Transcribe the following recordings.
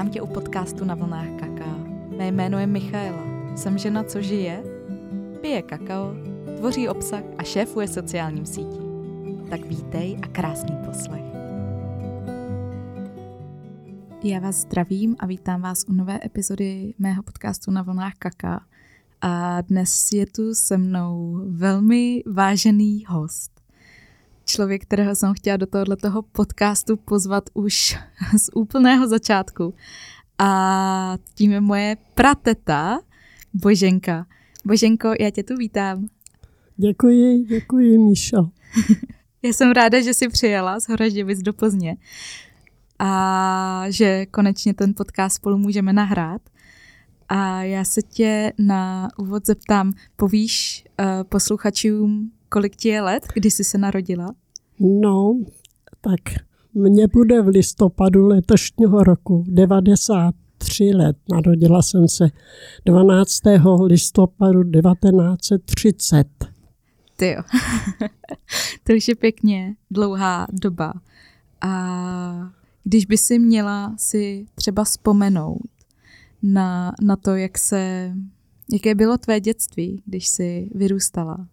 Vítám tě u podcastu na vlnách kaká. Mé jméno je Michaela. Jsem žena, co žije, pije kakao, tvoří obsah a šéfuje sociálním sítím. Tak vítej a krásný poslech. Já vás zdravím a vítám vás u nové epizody mého podcastu na vlnách kaká. A dnes je tu se mnou velmi vážený host člověk, kterého jsem chtěla do tohoto podcastu pozvat už z úplného začátku. A tím je moje prateta Boženka. Boženko, já tě tu vítám. Děkuji, děkuji, Míšo. já jsem ráda, že jsi přijela z Horažďovic do Plzně a že konečně ten podcast spolu můžeme nahrát. A já se tě na úvod zeptám, povíš uh, posluchačům, kolik ti je let, kdy jsi se narodila? No, tak mně bude v listopadu letošního roku 93 let. Narodila jsem se 12. listopadu 1930. Ty jo. to už je pěkně dlouhá doba. A když by si měla si třeba vzpomenout na, na to, jak se, jaké bylo tvé dětství, když jsi vyrůstala,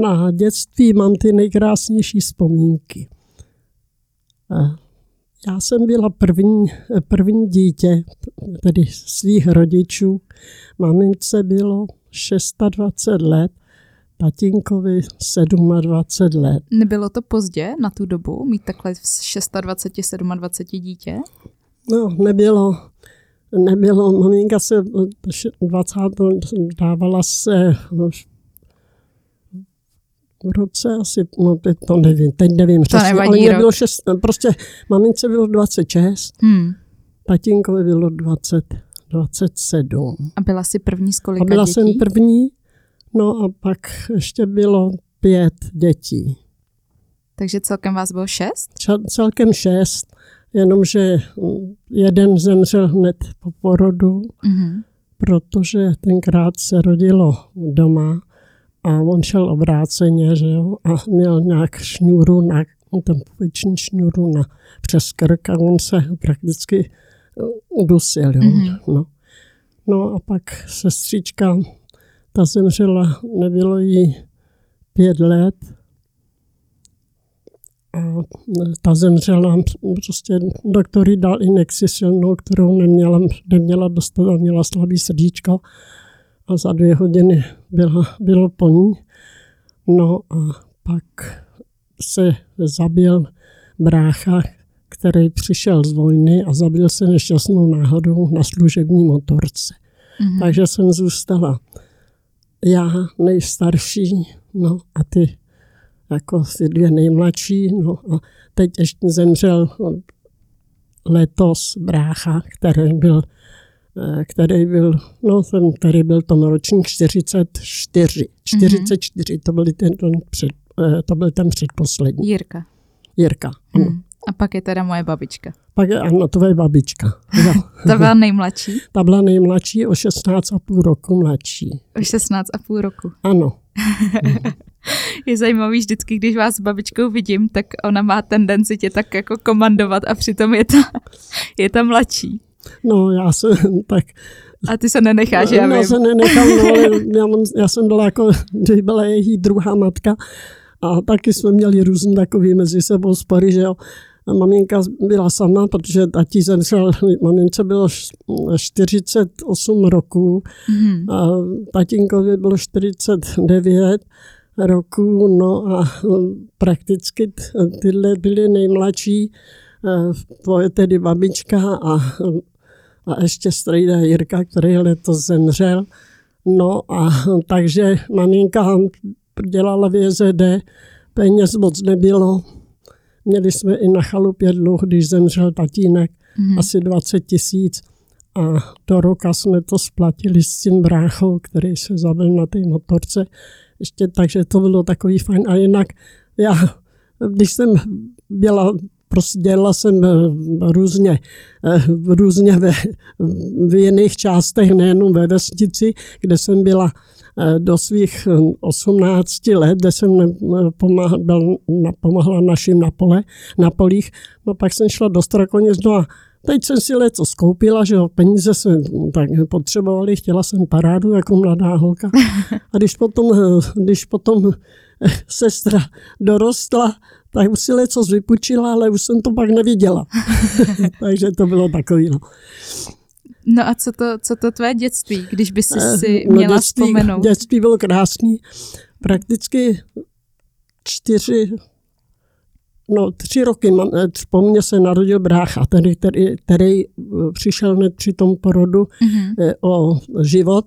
na dětství mám ty nejkrásnější vzpomínky. Já jsem byla první, první dítě, tedy svých rodičů. Mamince bylo 26 let, tatínkovi 27 let. Nebylo to pozdě na tu dobu mít takhle v 26, 27 dítě? No, nebylo. Nebylo. Maminka se 20. dávala se roce asi, no teď to nevím, teď nevím to přesně, ale mě bylo šest, prostě mamince bylo 26, hmm. tatínkovi bylo 20, 27. A byla jsi první z kolika A byla dětí? jsem první, no a pak ještě bylo pět dětí. Takže celkem vás bylo šest? Celkem šest, jenomže jeden zemřel hned po porodu, mm-hmm. protože tenkrát se rodilo doma a on šel obráceně, že jo, a měl nějak šňůru na, ten pověční šňůru na přes krk a on se prakticky uh, udusil, jo. Mm-hmm. No. no a pak sestřička, ta zemřela, nebylo jí pět let, a ta zemřela, prostě doktor jí dal injekci silnou, kterou neměla, neměla dostat a měla slabý srdíčko a za dvě hodiny bylo, bylo po ní. No a pak se zabil brácha, který přišel z vojny a zabil se nešťastnou náhodou na služební motorce. Mm-hmm. Takže jsem zůstala já nejstarší, no a ty jako ty dvě nejmladší, no a teď ještě zemřel letos brácha, který byl který byl, no ten, který byl tom ročník 44. 44, mm-hmm. to, byl ten, ten před, eh, to byl ten předposlední. Jirka. Jirka, ano. Mm. A pak je teda moje babička. Pak je, ano, to je babička. Ta byla nejmladší? Ta byla nejmladší, o 16,5 roku mladší. O 16,5 roku? Ano. je zajímavý vždycky, když vás s babičkou vidím, tak ona má tendenci tě tak jako komandovat a přitom je ta, je ta mladší. No, já jsem tak... A ty se nenecháš, já Já se nenechám, no, já, já jsem byla jako, že byla její druhá matka a taky jsme měli různé takový mezi sebou spory, že jo. A maminka byla sama, protože tatí zemřel, mamince bylo 48 roků, mm-hmm. a tatínkovi bylo 49 roků, no a prakticky tyhle byly nejmladší, tvoje tedy babička a a ještě strejda Jirka, který letos zemřel. No a takže maminka dělala v JZD, peněz moc nebylo. Měli jsme i na chalupě dluh, když zemřel tatínek, mm-hmm. asi 20 tisíc. A do roka jsme to splatili s tím bráchou, který se zabil na té motorce. Ještě, takže to bylo takový fajn. A jinak já, když jsem byla prostě dělala jsem eh, různě, eh, různě ve, v jiných částech, nejenom ve vesnici, kde jsem byla eh, do svých 18 let, kde jsem pomáhal, byl, pomáhala našim na, pole, na polích. No pak jsem šla do Strakoněc, no a Teď jsem si leco skoupila, že jo, peníze jsem tak potřebovali, chtěla jsem parádu jako mladá holka. A když potom, když potom sestra dorostla, tak už si leco vypučila, ale už jsem to pak neviděla. Takže to bylo takový, no. No a co to, co to tvé dětství, když by si, eh, si no, měla no dětství, vzpomenout? Dětství bylo krásný. Prakticky čtyři, no tři roky eh, po mně se narodil brácha, který, který, který eh, přišel při tom porodu mm-hmm. o život.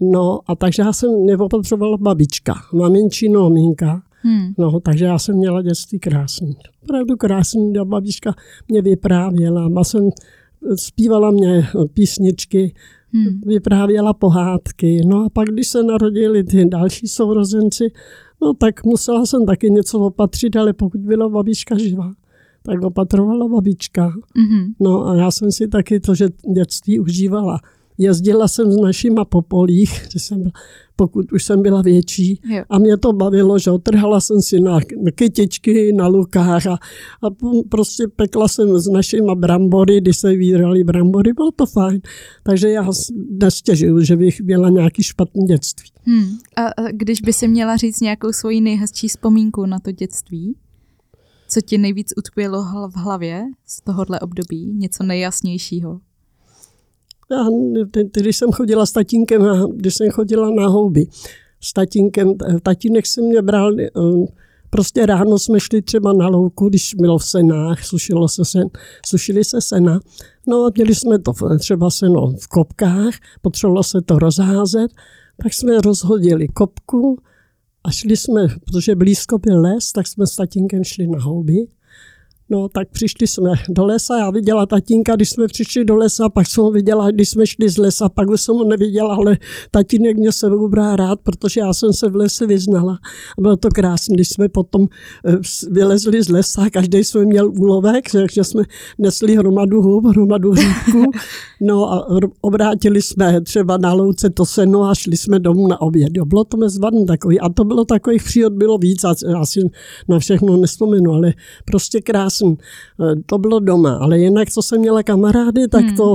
No a takže já jsem, mě opatřovala babička, maminčí nominka. Hmm. No, takže já jsem měla dětství krásný. Opravdu krásný. Babička mě vyprávěla. Já jsem zpívala mě písničky, hmm. vyprávěla pohádky. No a pak, když se narodili ty další sourozenci, no tak musela jsem taky něco opatřit, ale pokud byla babička živá, tak opatrovala babička. Hmm. No a já jsem si taky to, že dětství užívala. Jezdila jsem s našima po polích, jsem, pokud už jsem byla větší. Jo. A mě to bavilo, že otrhala jsem si na kytičky, na lukách a, a prostě pekla jsem s našima brambory, když se vydali brambory, bylo to fajn. Takže já nestěžuju, že bych měla nějaký špatný dětství. Hmm. A když by si měla říct nějakou svoji nejhezčí vzpomínku na to dětství? Co ti nejvíc utkvělo v hlavě z tohohle období? Něco nejjasnějšího? Já, když jsem chodila s tatínkem, když jsem chodila na houby s tatínkem, tatínek se mě bral, eh, prostě ráno jsme šli třeba na louku, když bylo v senách, sušilo se sen, sušili se sena. No a měli jsme to třeba seno v kopkách, potřebovalo se to rozházet, tak jsme rozhodili kopku a šli jsme, protože blízko byl les, tak jsme s tatínkem šli na houby No, tak přišli jsme do lesa, já viděla tatínka, když jsme přišli do lesa, pak jsem ho viděla, když jsme šli z lesa, pak už jsem ho neviděla, ale tatínek mě se ubral rád, protože já jsem se v lese vyznala. A bylo to krásné, když jsme potom eh, vylezli z lesa, každý jsme měl úlovek, takže jsme nesli hromadu hub, hromadu hříbku, no a obrátili jsme třeba na louce to seno a šli jsme domů na oběd. Jo, bylo to mezvadný takový a to bylo takových příhod bylo víc a já si na všechno nespomenu, ale prostě krásné jsem, eh, to bylo doma, ale jinak, co jsem měla kamarády, tak hmm. to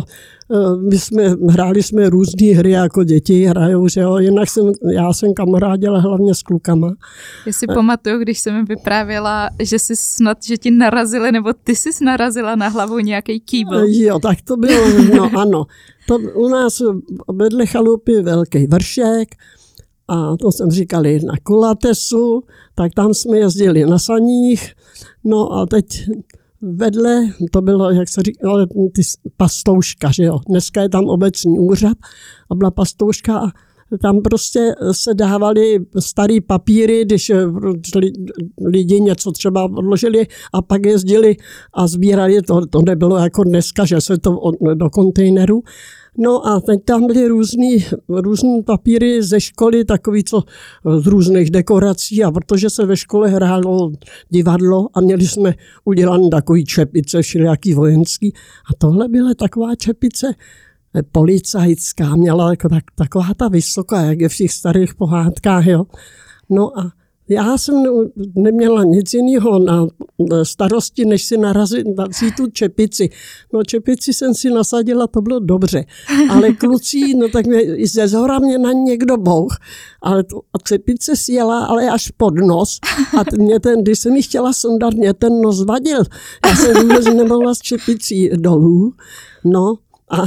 eh, my jsme, hráli jsme různé hry jako děti hrajou, že jo, jinak jsem, já jsem kamarádila hlavně s klukama. Já si pamatuju, když jsem mi vyprávěla, že jsi snad, že ti narazili, nebo ty jsi narazila na hlavu nějaký kýbl. Eh, jo, tak to bylo, no ano. To u nás vedle chalupy velký vršek, a to jsem říkali na Kulatesu, tak tam jsme jezdili na saních, no a teď vedle, to bylo, jak se říkalo, ty pastouška, že jo. Dneska je tam obecní úřad a byla pastouška a tam prostě se dávali starý papíry, když lidi něco třeba odložili a pak jezdili a sbírali to. To nebylo jako dneska, že se to do kontejneru. No a teď tam byly různý, různý papíry ze školy, takový co z různých dekorací a protože se ve škole hrálo divadlo a měli jsme udělané takový čepice, všelijaký vojenský a tohle byla taková čepice policajská, měla jako tak, taková ta vysoká, jak je v těch starých pohádkách, jo. No a já jsem neměla nic jiného na starosti, než si narazit na tu čepici. No čepici jsem si nasadila, to bylo dobře. Ale kluci, no tak mě, ze zhora mě na někdo bouch, ale to, a čepice si jela ale až pod nos. A mě ten, když jsem mi chtěla sundat, mě ten nos vadil. Já jsem vůbec nemohla s čepicí dolů. No a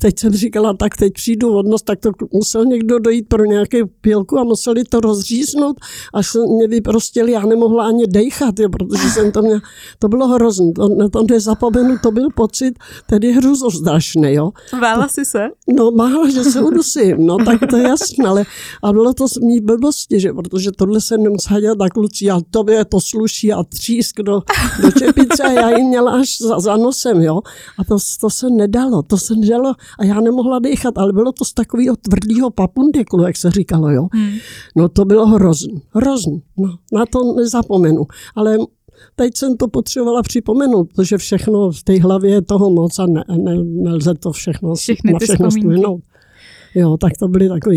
teď jsem říkala, tak teď přijdu od nos, tak to musel někdo dojít pro nějaké pělku a museli to rozříznout, až se mě vyprostili, já nemohla ani dejchat, jo, protože jsem to měla, to bylo hrozné, to, to nezapomenu, to byl pocit tedy hruzostrašný, jo. Vála si se? No, mála, že se udusím, no, tak to je jasné, ale a bylo to mý blbosti, že, protože tohle se nemusela dělat tak kluci, a tobě to sluší a třísk do, do čepice a já ji měla až za, za nosem, jo. A to, to se nedalo, to se nedalo a já nemohla dýchat, ale bylo to z takového tvrdého papundeklu, jak se říkalo, jo. Hmm. No to bylo hrozný, hrozný, no, na to nezapomenu, ale teď jsem to potřebovala připomenout, protože všechno v té hlavě je toho moc a ne, ne, nelze to všechno, Všechny na všechno vzpomínky. Jo, tak to byly takové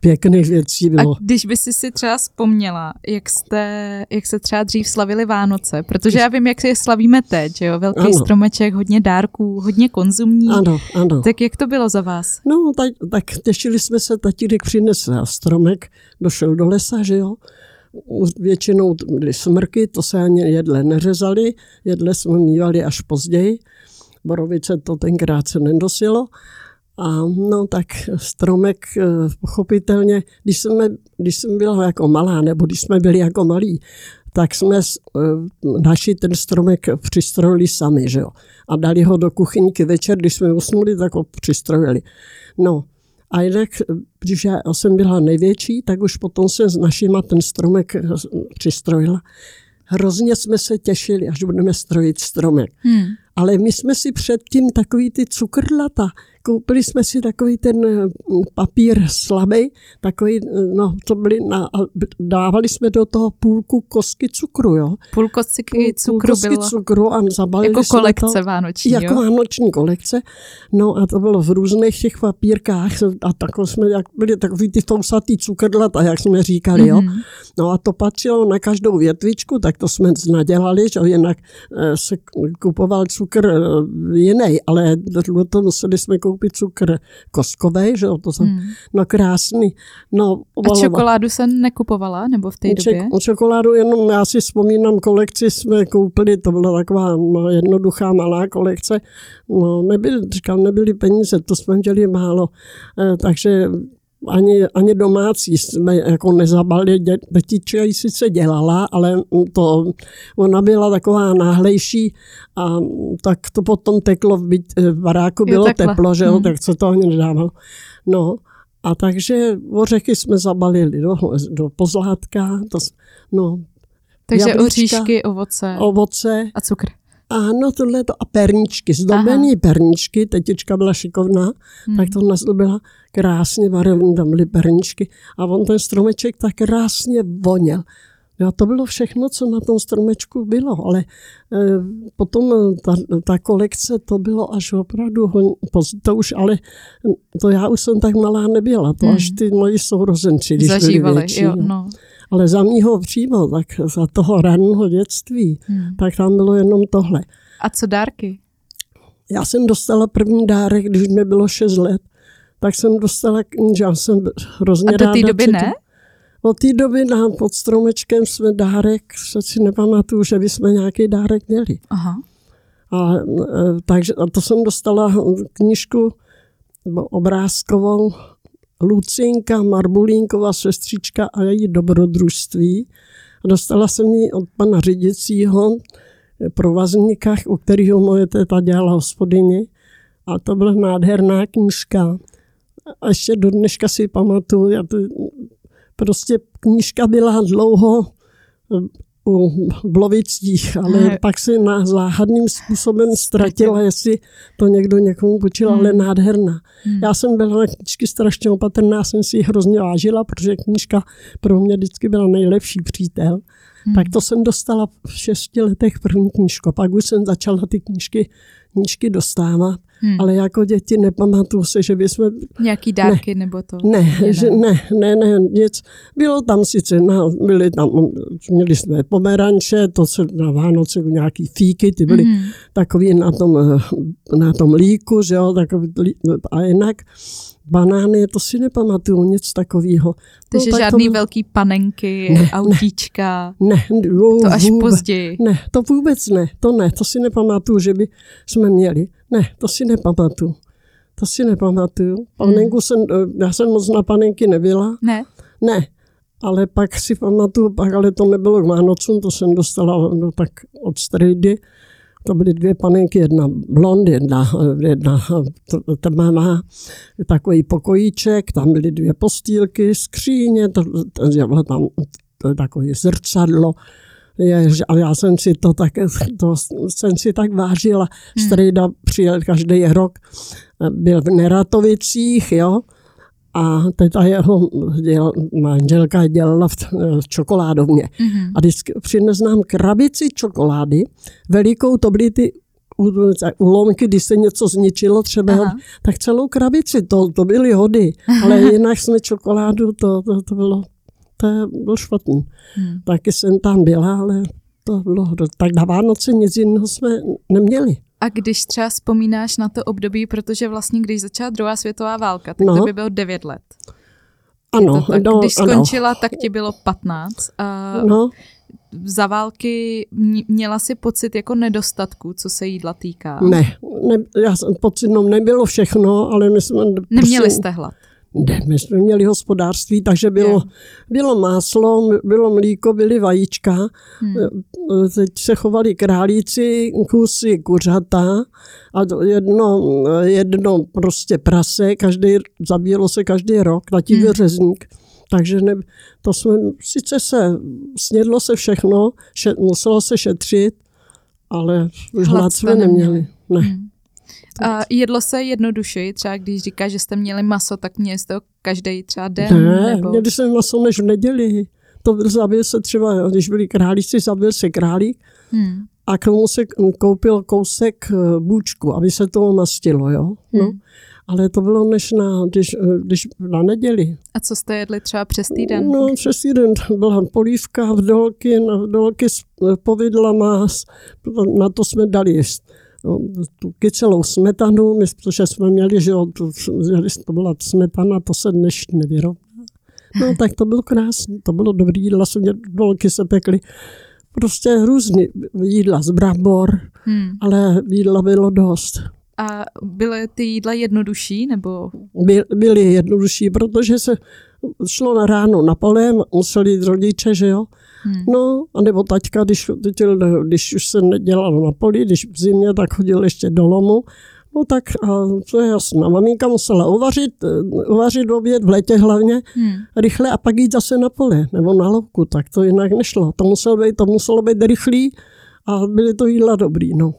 pěkné věci. Bylo. A když by si si třeba vzpomněla, jak, jste, jak se třeba dřív slavili Vánoce, protože já vím, jak si je slavíme teď, jo? velký ano. stromeček, hodně dárků, hodně konzumní. Ano, ano. Tak jak to bylo za vás? No, tak, tak těšili jsme se, tatínek přinesl stromek, došel do lesa, že jo. Většinou byly smrky, to se ani jedle neřezali, jedle jsme mývali až později. Borovice to tenkrát se nedosilo. A no tak stromek eh, pochopitelně, když, jsme, když jsem byla jako malá, nebo když jsme byli jako malí, tak jsme eh, naši ten stromek přistrojili sami, že jo. A dali ho do kuchyňky večer, když jsme usnuli, tak ho přistrojili. No, a jinak, když já jsem byla největší, tak už potom se s našima ten stromek eh, přistrojila. Hrozně jsme se těšili, až budeme strojit stromek. Hmm. Ale my jsme si předtím takový ty cukrlata, koupili jsme si takový ten eh, papír slabý, takový, eh, no to byly, na, dávali jsme do toho půlku kosky cukru, jo. Půl kosky cukru půl kosky bylo cukru a zabalili jako kolekce to, vánoční, Jako jo? vánoční kolekce. No a to bylo v různých těch papírkách a takhle jsme, jak byli takový ty fousatý cukrlata, jak jsme říkali, jo. Mm-hmm. No a to patřilo na každou větvičku, tak to jsme nadělali, že jinak eh, se kupoval cukr jiný, ale to museli jsme koupit koupit cukr koskový, že to jsem, hmm. no krásný. No, A čokoládu se nekupovala, nebo v té Ček, době? Čokoládu jenom, já si vzpomínám, kolekci jsme koupili, to byla taková no, jednoduchá malá kolekce, no nebyly, říkám, nebyly peníze, to jsme měli málo, eh, takže ani, ani domácí jsme jako nezabali. Tetička ji sice dělala, ale to, ona byla taková náhlejší a tak to potom teklo v, byt, v baráku, bylo jo, teplo, že jo, hmm. tak se to ani nedávalo. No, a takže ořechy jsme zabalili do, do pozlátka, to, no, takže oříšky, ovoce. Ovoce. A cukr. Ano, tohle to a perničky, zdobený Aha. perničky, tetička byla šikovná, hmm. tak to nazdobila krásně barevně, tam byly perničky a on ten stromeček tak krásně voněl. A to bylo všechno, co na tom stromečku bylo, ale e, potom ta, ta kolekce, to bylo až opravdu, to už ale, to já už jsem tak malá nebyla, to hmm. až ty moji sourozenci, když Zažívali, byli větší. Jo, no. Ale za mýho přímo, tak za toho raného dětství, hmm. tak tam bylo jenom tohle. A co dárky? Já jsem dostala první dárek, když mi bylo 6 let, tak jsem dostala kníže, já jsem hrozně. A do té doby ne? Od té doby nám pod stromečkem jsme dárek, se si nepamatuju, že bychom nějaký dárek měli. Aha. A, e, takže a to jsem dostala knížku obrázkovou Lucinka Marbulínková sestřička a její dobrodružství. Dostala jsem ji od pana ředicího provazníka, u kterého moje teta dělala hospodyni. A to byla nádherná knížka. A ještě do dneška si pamatuju, já to, prostě knížka byla dlouho u Blovicích, ale ne. pak si na záhadným způsobem ztratila, jestli to někdo někomu počil, hmm. ale nádherná. Hmm. Já jsem byla na knížky strašně opatrná, jsem si ji hrozně vážila, protože knížka pro mě vždycky byla nejlepší přítel. Hmm. Tak to jsem dostala v šesti letech první knížku. Pak už jsem začala ty knížky, knížky dostávat. Hmm. Ale jako děti nepamatuju se, že bychom... Nějaký dárky ne, nebo to? Ne, ne, že ne, ne, ne, nic. Bylo tam sice, no, byly tam, měli jsme pomeranče, to se na Vánoce nějaký fíky, ty byly hmm. takový na tom, na tom líku, že jo, takový, a jinak banány, to si nepamatuju, nic takového. Takže no, tak žádný to... velký panenky, ne, autíčka, ne, ne, to až vůbec, později. Ne, to vůbec ne, to ne, to si nepamatuju, že by jsme měli. Ne, to si nepamatuju. To si nepamatuju. Panenku hmm. jsem, já jsem moc na panenky nebyla. Ne? Ne, ale pak si pamatuju, pak, ale to nebylo k Vánocům, to jsem dostala no, tak od strejdy. To byly dvě panenky, jedna blond, jedna, jedna má takový pokojíček, tam byly dvě postýlky, skříně, to, to, tam to, takový zrcadlo, je, a já jsem si to tak, to jsem si tak vážila. Hmm. Strejda přijel každý rok, byl v Neratovicích, jo, a ta jeho děl, manželka dělala v, v čokoládovně. Mm-hmm. A vždycky přines nám krabici čokolády, velikou, to byly ty u lomky, když se něco zničilo třeba, Aha. tak celou krabici, to, to byly hody, ale jinak jsme čokoládu, to, to, to bylo, to byl špatný. Hmm. Taky jsem tam byla, ale to bylo, tak na Vánoce nic jiného jsme neměli. A když třeba vzpomínáš na to období, protože vlastně když začala druhá světová válka, tak no. to by bylo 9 let. Ano. tak, no, když skončila, ano. tak ti bylo 15. A no. Za války měla si pocit jako nedostatku, co se jídla týká? Ne, ne já jsem pocit, no nebylo všechno, ale my jsme... Neměli prostě, jste hlad? Ne, my jsme měli hospodářství, takže bylo, bylo máslo, bylo mlíko, byly vajíčka. Hmm. Teď se chovali králíci, kusy kuřata a jedno, jedno prostě prase, každý, zabíjelo se každý rok, tatí hmm. řezník. Takže ne, to jsme, sice se, snědlo se všechno, še, muselo se šetřit, ale hlad jsme neměli. Ne. Hmm. A jedlo se jednodušeji, třeba když říká, že jste měli maso, tak měli jste to každý třeba den? Ne, nebo... měli jsme maso než v neděli. To zabil se třeba, když byli králíci, zabil se králík hmm. a k tomu se koupil kousek eh, bůčku, aby se to mastilo, jo. No. Hmm. Ale to bylo než na, když, eh, když na neděli. A co jste jedli třeba přes týden? No, přes týden byla polívka, vdolky, vdolky s eh, povidlama, na to jsme dali jíst tu kycelou smetanu, my, protože jsme měli, že to, byla smetana, to se dneš nevyrovná. No tak to bylo krásné, to bylo dobrý jídla, dolky se pekly. Prostě různý jídla z brambor, hmm. ale jídla bylo dost. A byly ty jídla jednodušší, nebo? By, byly jednodušší, protože se šlo na ráno na pole, museli jít rodiče, že jo, Hmm. No, anebo taťka, když, když už se nedělalo na poli, když v zimě, tak chodil ještě do lomu. No tak a to je jasné. Maminka musela uvařit, uvařit oběd v létě hlavně hmm. rychle a pak jít zase na pole nebo na louku, tak to jinak nešlo. To muselo být, to muselo být rychlý a byly to jídla dobrý, no.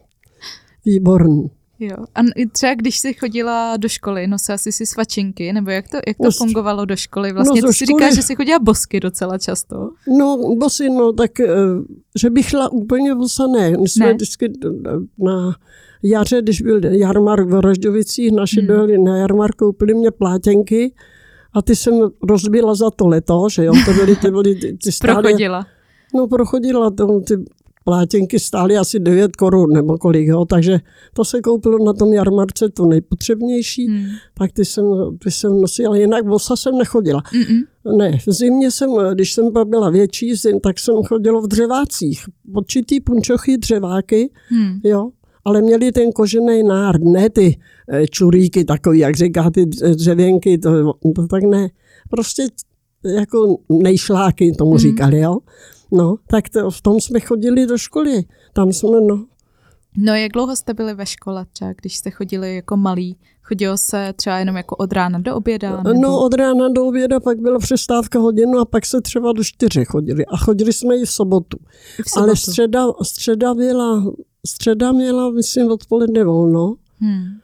Výborný. Jo. A třeba když jsi chodila do školy, nosila jsi si svačinky, nebo jak to, jak to fungovalo do školy? Vlastně no, ty si školy... říkáš, že jsi chodila bosky docela často. No, bosy, no, tak, eh, že bych šla úplně bosa, ne. My jsme ne. vždycky na jaře, když byl jarmark v Rožďovicích, naši hmm. dojeli na jarmark, koupili mě plátěnky a ty jsem rozbila za to leto, že jo, to byly ty, byly ty, ty stále, Prochodila. No, prochodila to, ty plátěnky stály asi 9 korun nebo kolik, jo, takže to se koupilo na tom jarmarce to nejpotřebnější, hmm. tak ty jsem, ty jsem nosila, jinak bosa jsem nechodila. Mm-mm. Ne, v zimě jsem, když jsem byla větší zim, tak jsem chodila v dřevácích, počitý punčochy dřeváky, hmm. jo, ale měli ten kožený nárd, ne ty eh, čuríky takový, jak říká, ty dřevěnky, to, to tak ne. Prostě jako nejšláky tomu mm. říkali, jo. No, tak to, v tom jsme chodili do školy. Tam jsme, no. No, jak dlouho jste byli ve škole třeba, když jste chodili jako malí? Chodilo se třeba jenom jako od rána do oběda? Nebo? No, od rána do oběda, pak byla přestávka hodinu a pak se třeba do čtyři chodili. A chodili jsme i v sobotu. I v sobotu. Ale středa, středa, byla, středa měla, myslím, odpoledne volno. Hmm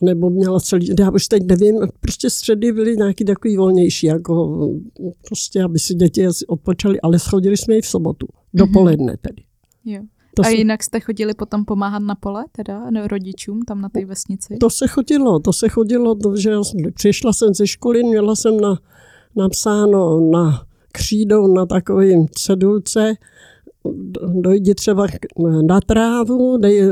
nebo měla celý, já už teď nevím, prostě středy byly nějaký takový volnější, jako prostě, aby si děti odpočali, ale schodili jsme i v sobotu, dopoledne tedy. Jo. To a jinak jste chodili potom pomáhat na pole, teda, nebo rodičům tam na té vesnici? To se chodilo, to se chodilo, to, že přišla jsem ze školy, měla jsem na, napsáno na křídou na takovým cedulce, dojdi třeba na trávu, dej,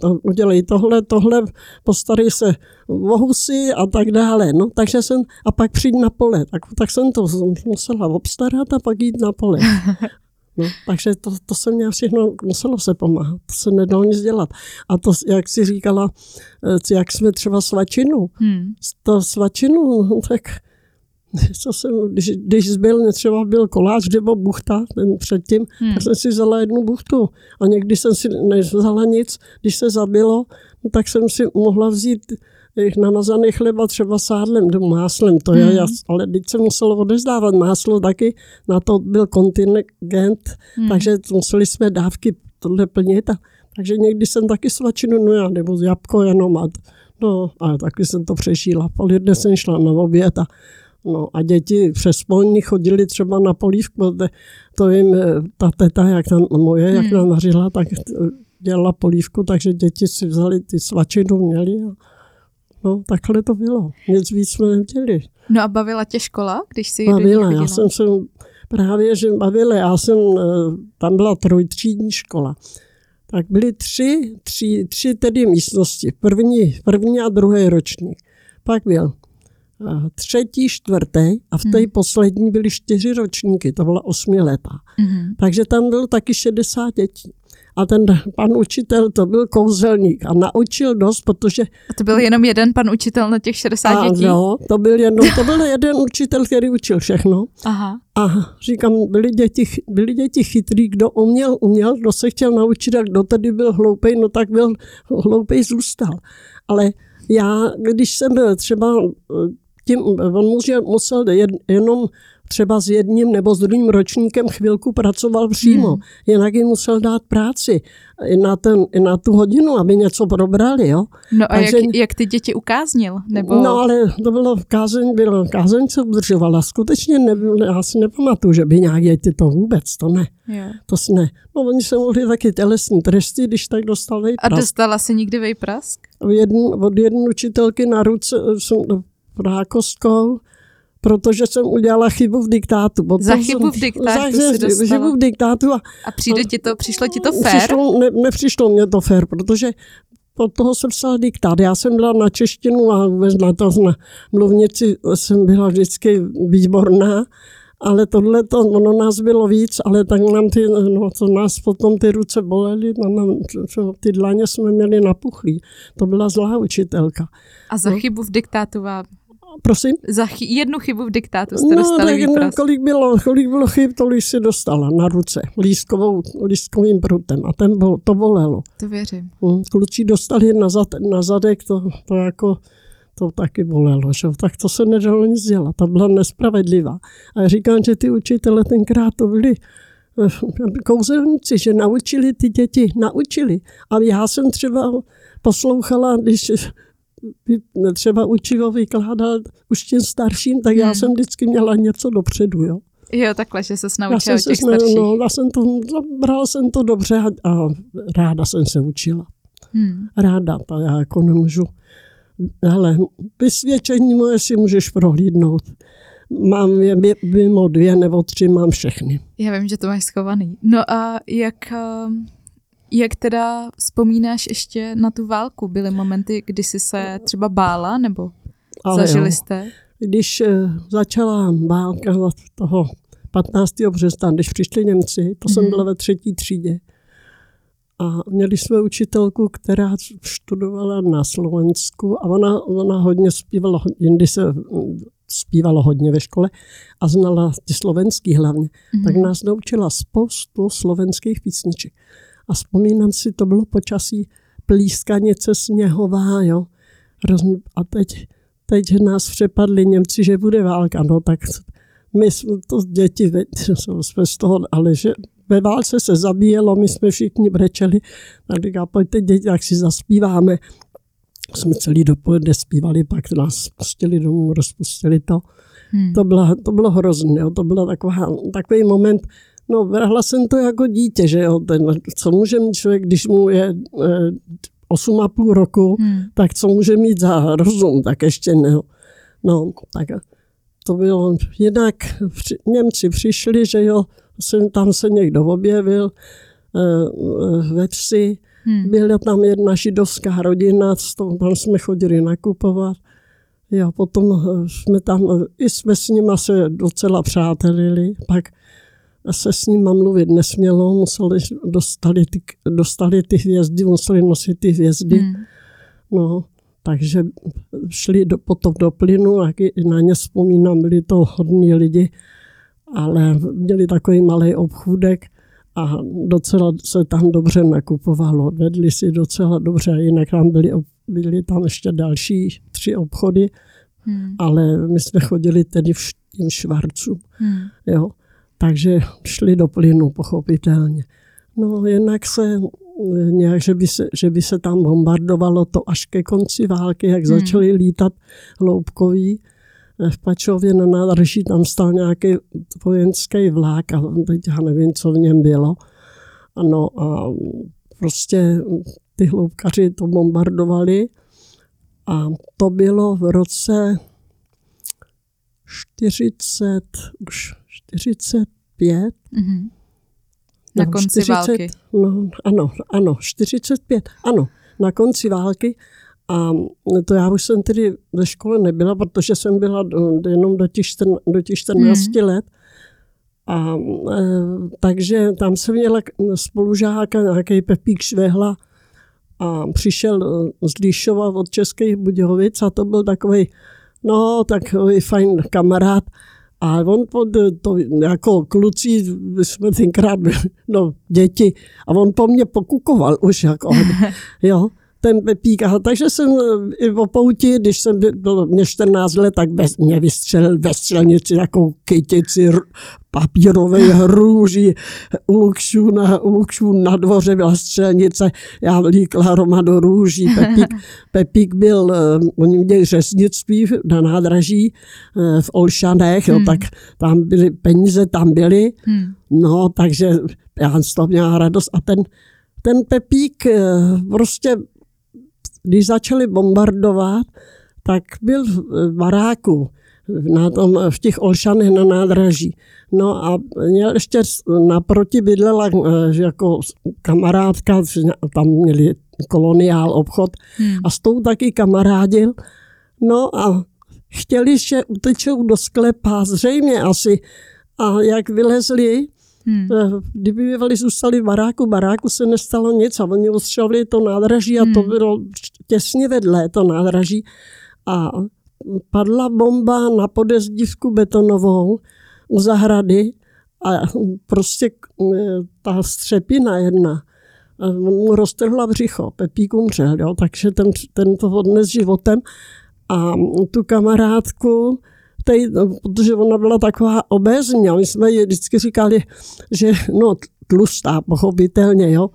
to, udělej tohle, tohle, postarej se o husy a tak dále. No, takže jsem, a pak přijď na pole. Tak, tak jsem to musela obstarat a pak jít na pole. No, takže to, to se mě všechno muselo se pomáhat, to se nedalo nic dělat. A to, jak jsi říkala, eh, jak jsme třeba svačinu, hmm. to svačinu, tak co jsem, když, když zbyl, třeba byl koláč nebo buchta, ten předtím, hmm. tak jsem si vzala jednu buchtu. A někdy jsem si nevzala nic, když se zabilo, no, tak jsem si mohla vzít namazaný chleba třeba sádlem, do máslem, to je hmm. jas, ale teď se muselo odezdávat máslo taky, na to byl kontingent, hmm. takže museli jsme dávky tohle plnit. A, takže někdy jsem taky svačinu, no já, nebo jabko jenom a, no, a taky jsem to přešíla. Pol jedne jsem šla na oběd a No a děti přes polní chodili třeba na polívku, to jim eh, ta teta, jak tam moje, jak hmm. nám vařila, tak dělala polívku, takže děti si vzali ty svačinu, měli a no, takhle to bylo. Nic víc jsme neměli. No a bavila tě škola, když jsi Bavila, já jsem se právě, že bavila, já jsem, eh, tam byla trojtřídní škola. Tak byly tři, tři, tři tedy místnosti, první, první a druhý ročník. Pak byl eh, třetí, čtvrtý a v té hmm. poslední byly čtyři ročníky, to byla osmi leta. Hmm. Takže tam bylo taky 60 dětí. A ten pan učitel to byl kouzelník a naučil dost, protože... A to byl jenom jeden pan učitel na těch 60 a, dětí? No, to byl, jenom, to byl jeden učitel, který učil všechno. Aha. A říkám, byli děti, byli děti chytrý, kdo uměl, uměl, kdo se chtěl naučit a kdo tady byl hloupej, no tak byl hloupej zůstal. Ale já, když jsem byl třeba tím, on musel, musel jenom třeba s jedním nebo s druhým ročníkem chvilku pracoval přímo, hmm. jinak jim musel dát práci i na, ten, i na tu hodinu, aby něco probrali. Jo? No a Takže, jak, jak ty děti ukáznil? Nebo... No ale to bylo kázeň, bylo, kázeň se udržovala. Skutečně nebyl, já si nepamatuju, že by nějak děti to vůbec, to ne. Jo. To ne. No oni se mohli taky tělesní tresty, když tak dostal vejprask. A dostala si někdy vejprask? Jedn, od jedné učitelky na ruce jsem prákostkou, protože jsem udělala chybu v diktátu. Potom za chybu v diktátu za, si chybu v diktátu. A, a přijde ti to, přišlo ti to fér? Přišlo, ne, nepřišlo mě to fér, protože od toho jsem psala diktát. Já jsem byla na češtinu a vůbec na to na mluvnici jsem byla vždycky výborná, ale tohle to, ono nás bylo víc, ale tak nám ty, no, to nás potom ty ruce bolely, no, nám, ty dlaně jsme měli napuchlý. To byla zlá učitelka. A za no. chybu v diktátu vám Prosím? Za chy- jednu chybu v diktátu jste no, dostali tak, kolik bylo, kolik bylo chyb, tolik si dostala na ruce lískovou, lískovým prutem a ten bol, to bolelo. To věřím. Hm, kluci dostali na, zad, na zadek, to, to jako to taky bolelo, že? tak to se nedalo nic dělat, ta byla nespravedlivá. A já říkám, že ty učitele tenkrát to byli eh, kouzelníci, že naučili ty děti, naučili. A já jsem třeba poslouchala, když třeba učivo vykládal už těm starším, tak já hmm. jsem vždycky měla něco dopředu, jo. Jo, takhle, že se naučila já jsem těch se, starších. No, já jsem to, bral jsem to dobře a, a ráda jsem se učila. Hmm. Ráda, to já jako nemůžu. Ale vysvědčení moje si můžeš prohlídnout. Mám je mimo dvě nebo tři, mám všechny. Já vím, že to máš schovaný. No a jak jak teda vzpomínáš ještě na tu válku? Byly momenty, kdy jsi se třeba bála, nebo Ale zažili jo. jste? Když uh, začala válka toho 15. března, když přišli Němci, to mm-hmm. jsem mhm. byla ve třetí třídě, a měli jsme učitelku, která studovala na Slovensku a ona, ona hodně zpívala, jindy se zpívalo hodně ve škole a znala ty slovenský hlavně. Mm-hmm. Tak nás naučila spoustu slovenských písniček. A vzpomínám si, to bylo počasí plískanice sněhová, jo. A teď, teď nás přepadli Němci, že bude válka, no tak my jsme to děti, jsme z toho, ale že ve válce se zabíjelo, my jsme všichni brečeli, tak říká, pojďte děti, jak si zaspíváme. Jsme celý dopoledne zpívali, pak nás pustili domů, rozpustili to. Hmm. To, bylo, to bylo hrozné, to byl takový moment, No, vrhla jsem to jako dítě, že jo, ten, co může mít člověk, když mu je e, a půl roku, hmm. tak co může mít za rozum, tak ještě ne. No, tak to bylo, jinak při, Němci přišli, že jo, jsem, tam se někdo objevil e, ve vsi, hmm. byla tam jedna židovská rodina, tam jsme chodili nakupovat. Jo, potom jsme tam, i jsme s nima se docela přátelili, pak se s nima mluvit nesmělo, museli, dostali ty, dostali ty hvězdy, museli nosit ty hvězdy. Hmm. No, takže šli do, potom do plynu a na ně vzpomínám, byli to hodní lidi, ale měli takový malý obchůdek a docela se tam dobře nakupovalo. Vedli si docela dobře, jinak tam byli, byli tam ještě další tři obchody, hmm. ale my jsme chodili tedy v tím švarcu. Hmm. Jo takže šli do plynu, pochopitelně. No jinak se nějak, že by se, že by se tam bombardovalo to až ke konci války, jak hmm. začali lítat hloubkový eh, v Pačově na nádrží, tam stal nějaký vojenský vlák a teď já nevím, co v něm bylo. Ano, a prostě ty hloubkaři to bombardovali a to bylo v roce 40, už 45. Mm-hmm. Na no, konci 40, války. No, ano, ano, 45, ano, na konci války. A to já už jsem tedy ve škole nebyla, protože jsem byla do, jenom do těch, do těch 14 hmm. let. A e, takže tam jsem měla spolužáka, nějaký Pepík Švehla, a přišel z Líšova od Českých Budějovic a to byl takový, no, takový fajn kamarád. A on pod to, jako kluci, jsme tenkrát no, děti, a on po mně pokukoval už, jako, jo ten Pepík. A takže jsem i o pouti, když jsem byl mě 14 let, tak bez, mě vystřelil ve střelnici jako kytici papírové hrůží u Lukšů na, u Lukšů na dvoře byla střelnice, já líkla hromadu růží. Pepík, Pepík byl, eh, oni měli řeznictví na nádraží eh, v Olšanech, hmm. jo, tak tam byly peníze, tam byly, hmm. no, takže já z toho měla radost a ten, ten Pepík eh, prostě když začali bombardovat, tak byl v baráku na tom, v těch Olšanech na nádraží. No a měl ještě naproti bydlela eh, jako kamarádka, tam měli koloniál obchod hmm. a s tou taky kamarádil. No a chtěli, že utečou do sklepa, zřejmě asi. A jak vylezli, Hmm. Eh, kdyby bývali zůstali v baráku, baráku se nestalo nic a oni ostřelili to nádraží a hmm. to bylo těsně vedle to nádraží. A padla bomba na podezdívku betonovou u zahrady a prostě eh, ta střepina jedna eh, mu roztrhla břicho, Pepík umřel, jo, takže ten, ten to odnes životem a tu kamarádku tej, no, protože ona byla taková obézní a my jsme ji vždycky říkali, že no tlustá, pochopitelně, jo.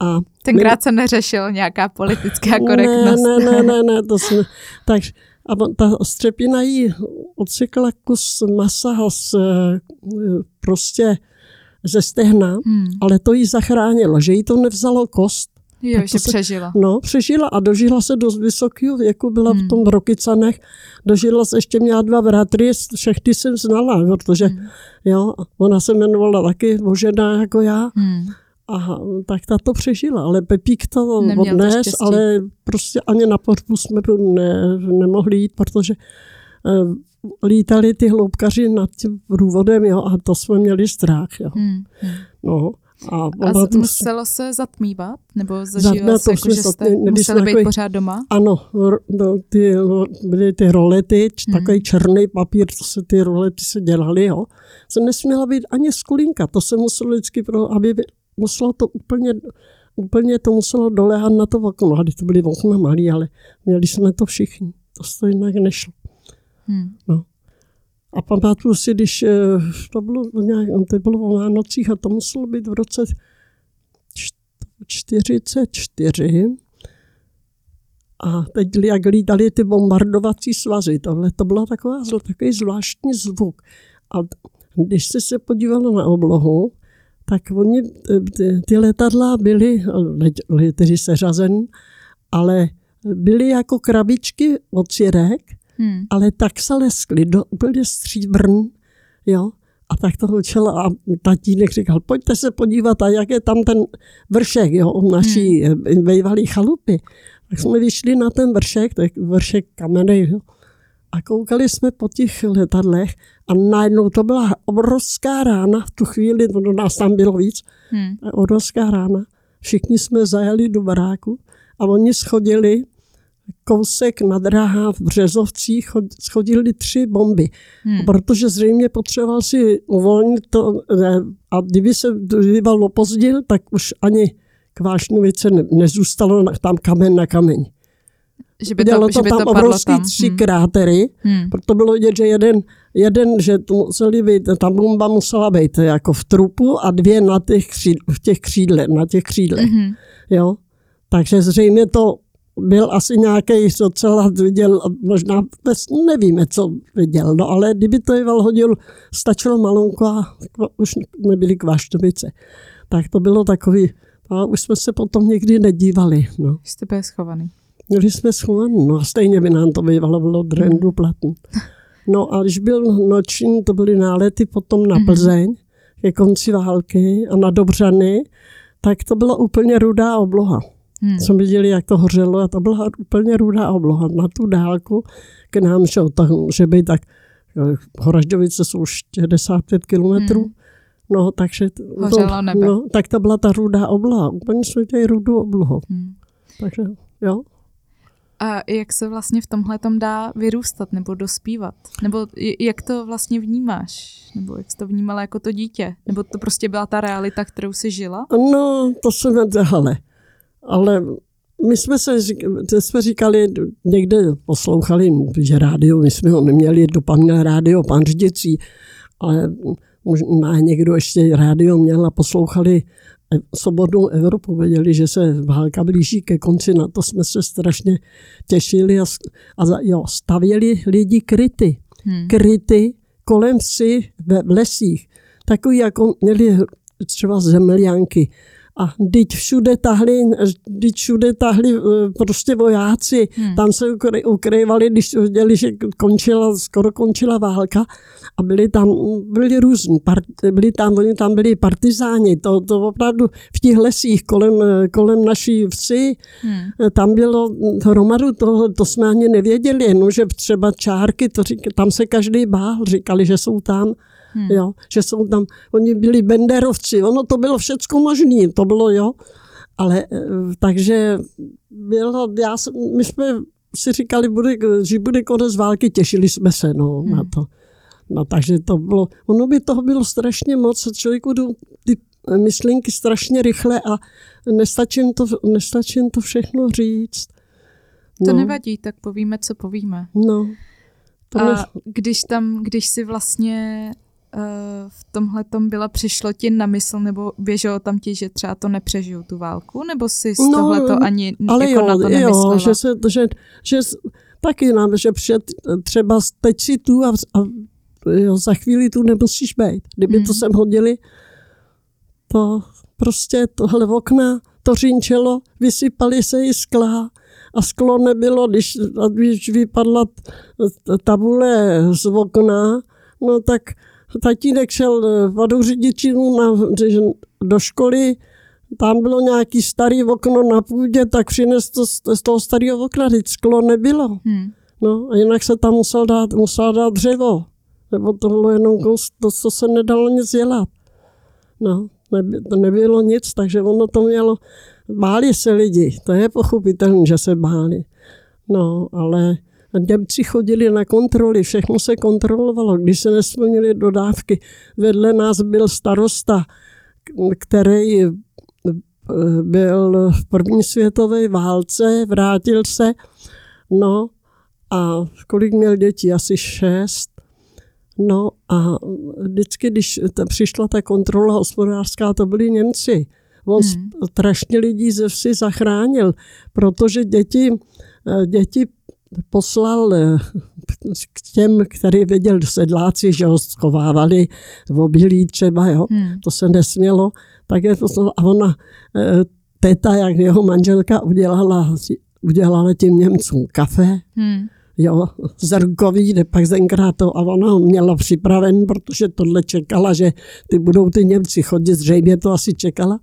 A Tenkrát se neřešil nějaká politická korektnost. Ne, ne, ne, ne, ne to jsme, takže a ta střepina jí odsekla kus masa z, prostě ze stehna, hmm. ale to jí zachránilo, že jí to nevzalo kost, Jo, že se, přežila. No, přežila a dožila se do vysokého věku, byla hmm. v tom Rokycanech, dožila se, ještě měla dva bratry, všechny jsem znala, protože hmm. jo, ona se jmenovala taky Božena jako já. Hmm. A tak ta to přežila, ale Pepík to Neměl odnes, to ale prostě ani na pohřbu jsme ne, nemohli jít, protože uh, lítali ty hloubkaři nad tím průvodem, jo, a to jsme měli strach, jo. Hmm. hmm. No, a, a to muselo se zatmívat? Nebo zažívalo se, jako, že jste museli být takový, pořád doma? Ano, no, ty, byly ty rolety, hmm. takový černý papír, to se ty rolety se dělaly, jo. Se nesměla být ani skulinka, to se muselo vždycky, pro, aby muselo to úplně, úplně to muselo doléhat na to okno. A to byly okna malý, ale měli jsme to všichni. To se jinak nešlo. Hmm. No. A pamatuju si, když eh, to bylo, nějak, to bylo o Vánocích a to muselo být v roce 44. A teď, jak lídali ty bombardovací svazy, tohle to byla taková, takový zvláštní zvuk. A když jste se podívali na oblohu, tak oni, ty, ty letadla byly, letěři seřazen, ale byly jako krabičky od sirek hmm. ale tak se leskli do úplně stříbrn, jo, a tak to učil a tatínek říkal, pojďte se podívat, a jak je tam ten vršek, jo, u naší hmm. bývalý chalupy. Tak jsme vyšli na ten vršek, to je vršek kamenej, jo, a koukali jsme po těch letadlech a najednou to byla obrovská rána v tu chvíli, no nás tam bylo víc, hmm. obrovská rána. Všichni jsme zajeli do baráku a oni schodili kousek na dráha v Březovcích schodili tři bomby, hmm. protože zřejmě potřeboval si uvolnit to a kdyby se býval opozdil, tak už ani k Vášnovice ne, nezůstalo tam kamen na kameň. Že by to, Dělalo to, že by tam to obrovský tam. tři hmm. krátery, hmm. proto bylo vidět, že jeden, jeden, že to museli být, ta bomba musela být jako v trupu a dvě na těch, křídle, v těch křídle, na těch křídlech. Hmm. Jo? Takže zřejmě to byl asi nějaký docela viděl, možná nevíme, co viděl, no ale kdyby to Ival hodil, stačilo malonko a už nebyly kvaštovice. Tak to bylo takový, A už jsme se potom nikdy nedívali. No. Jste byli schovaný. Měli jsme schovaný, no a stejně by nám to bývalo, bylo drendu platný. No a když byl noční, to byly nálety potom na Plzeň, ke konci války a na Dobřany, tak to byla úplně rudá obloha. Hmm. Jsme viděli, jak to hořelo a to byla úplně rudá obloha. Na tu dálku k nám šel, tak, že by tak Horažďovice jsou 65 kilometrů, hmm. no takže Hořelo nebe. No, tak to byla ta rudá obloha, úplně jsme tady rudou oblohu. Hmm. Takže jo. A jak se vlastně v tomhle tom dá vyrůstat nebo dospívat? Nebo jak to vlastně vnímáš? Nebo jak jsi to vnímala jako to dítě? Nebo to prostě byla ta realita, kterou jsi žila? No, to jsem hele. Ale my jsme se jsme říkali, někde poslouchali, že rádio, my jsme ho neměli, pan měl rádio, pan Řidicí, ale možná někdo ještě rádio měl a poslouchali svobodnou Evropu, věděli, že se válka blíží ke konci, na to jsme se strašně těšili a, a jo, stavěli lidi kryty. Hmm. Kryty kolem si ve, v lesích. Takový, jako měli třeba zemlianky a teď všude tahli, teď všude tahli eh, prostě vojáci, hmm. tam se ukrývali, když viděli, že končila, skoro končila válka. A byli tam, byli různí, byli tam, oni tam byli partizáni, to, to opravdu v těch lesích kolem, kolem naší vsi, hmm. tam bylo hromadu toho, to jsme ani nevěděli, jenom že třeba čárky, to řík, tam se každý bál, říkali, že jsou tam Hmm. Jo, že jsou tam, oni byli benderovci, ono to bylo všecko možné, to bylo, jo. Ale eh, takže bylo, já, my jsme si říkali, bude, že bude konec války, těšili jsme se no, hmm. na to. No takže to bylo, ono by toho bylo strašně moc, člověku jdou ty myšlenky strašně rychle a nestačím to, nestačím to všechno říct. No. To nevadí, tak povíme, co povíme. No. To a když tam, když si vlastně v tomhle tom byla, přišlo ti na mysl, nebo běželo tam ti, že třeba to nepřežiju tu válku, nebo si z no, tohle to ani ale jako jo, na to nemyslela? Jo, že, se, že, že taky nám, že před, třeba teď si tu a, a jo, za chvíli tu nemusíš být. Kdyby hmm. to sem hodili, to prostě tohle okna, to řinčelo, vysypali se i skla a sklo nebylo, když, když vypadla tabule z okna, no tak tatínek šel eh, vodou řidičinu na, do školy, tam bylo nějaký starý okno na půdě, tak přines to z toho starého okna, teď sklo nebylo. Hmm. No a jinak se tam musel dát, musel dát dřevo, nebo to bylo jenom to, co se nedalo nic dělat. No, neby, to nebylo nic, takže ono to mělo, báli se lidi, to je pochopitelné, že se báli. No, ale Němci chodili na kontroly, všechno se kontrolovalo, když se nesplnili dodávky. Vedle nás byl starosta, který eh, byl v první světové válce, vrátil se, no a kolik měl dětí? Asi šest. No a vždycky, když ta, přišla ta kontrola hospodářská, to byli Němci. On hmm. strašně lidí ze vsi zachránil, protože děti, eh, děti poslal eh, k těm, který věděl sedláci, že ho schovávali v obilí třeba, jo, hmm. to se nesmělo, tak je poslal a ona, eh, teta, jak jeho manželka udělala, udělala těm Němcům kafe, hmm. jo, zrnkový, pak tenkrát to, a ona ho měla připraven, protože tohle čekala, že ty budou ty Němci chodit, zřejmě to asi čekala.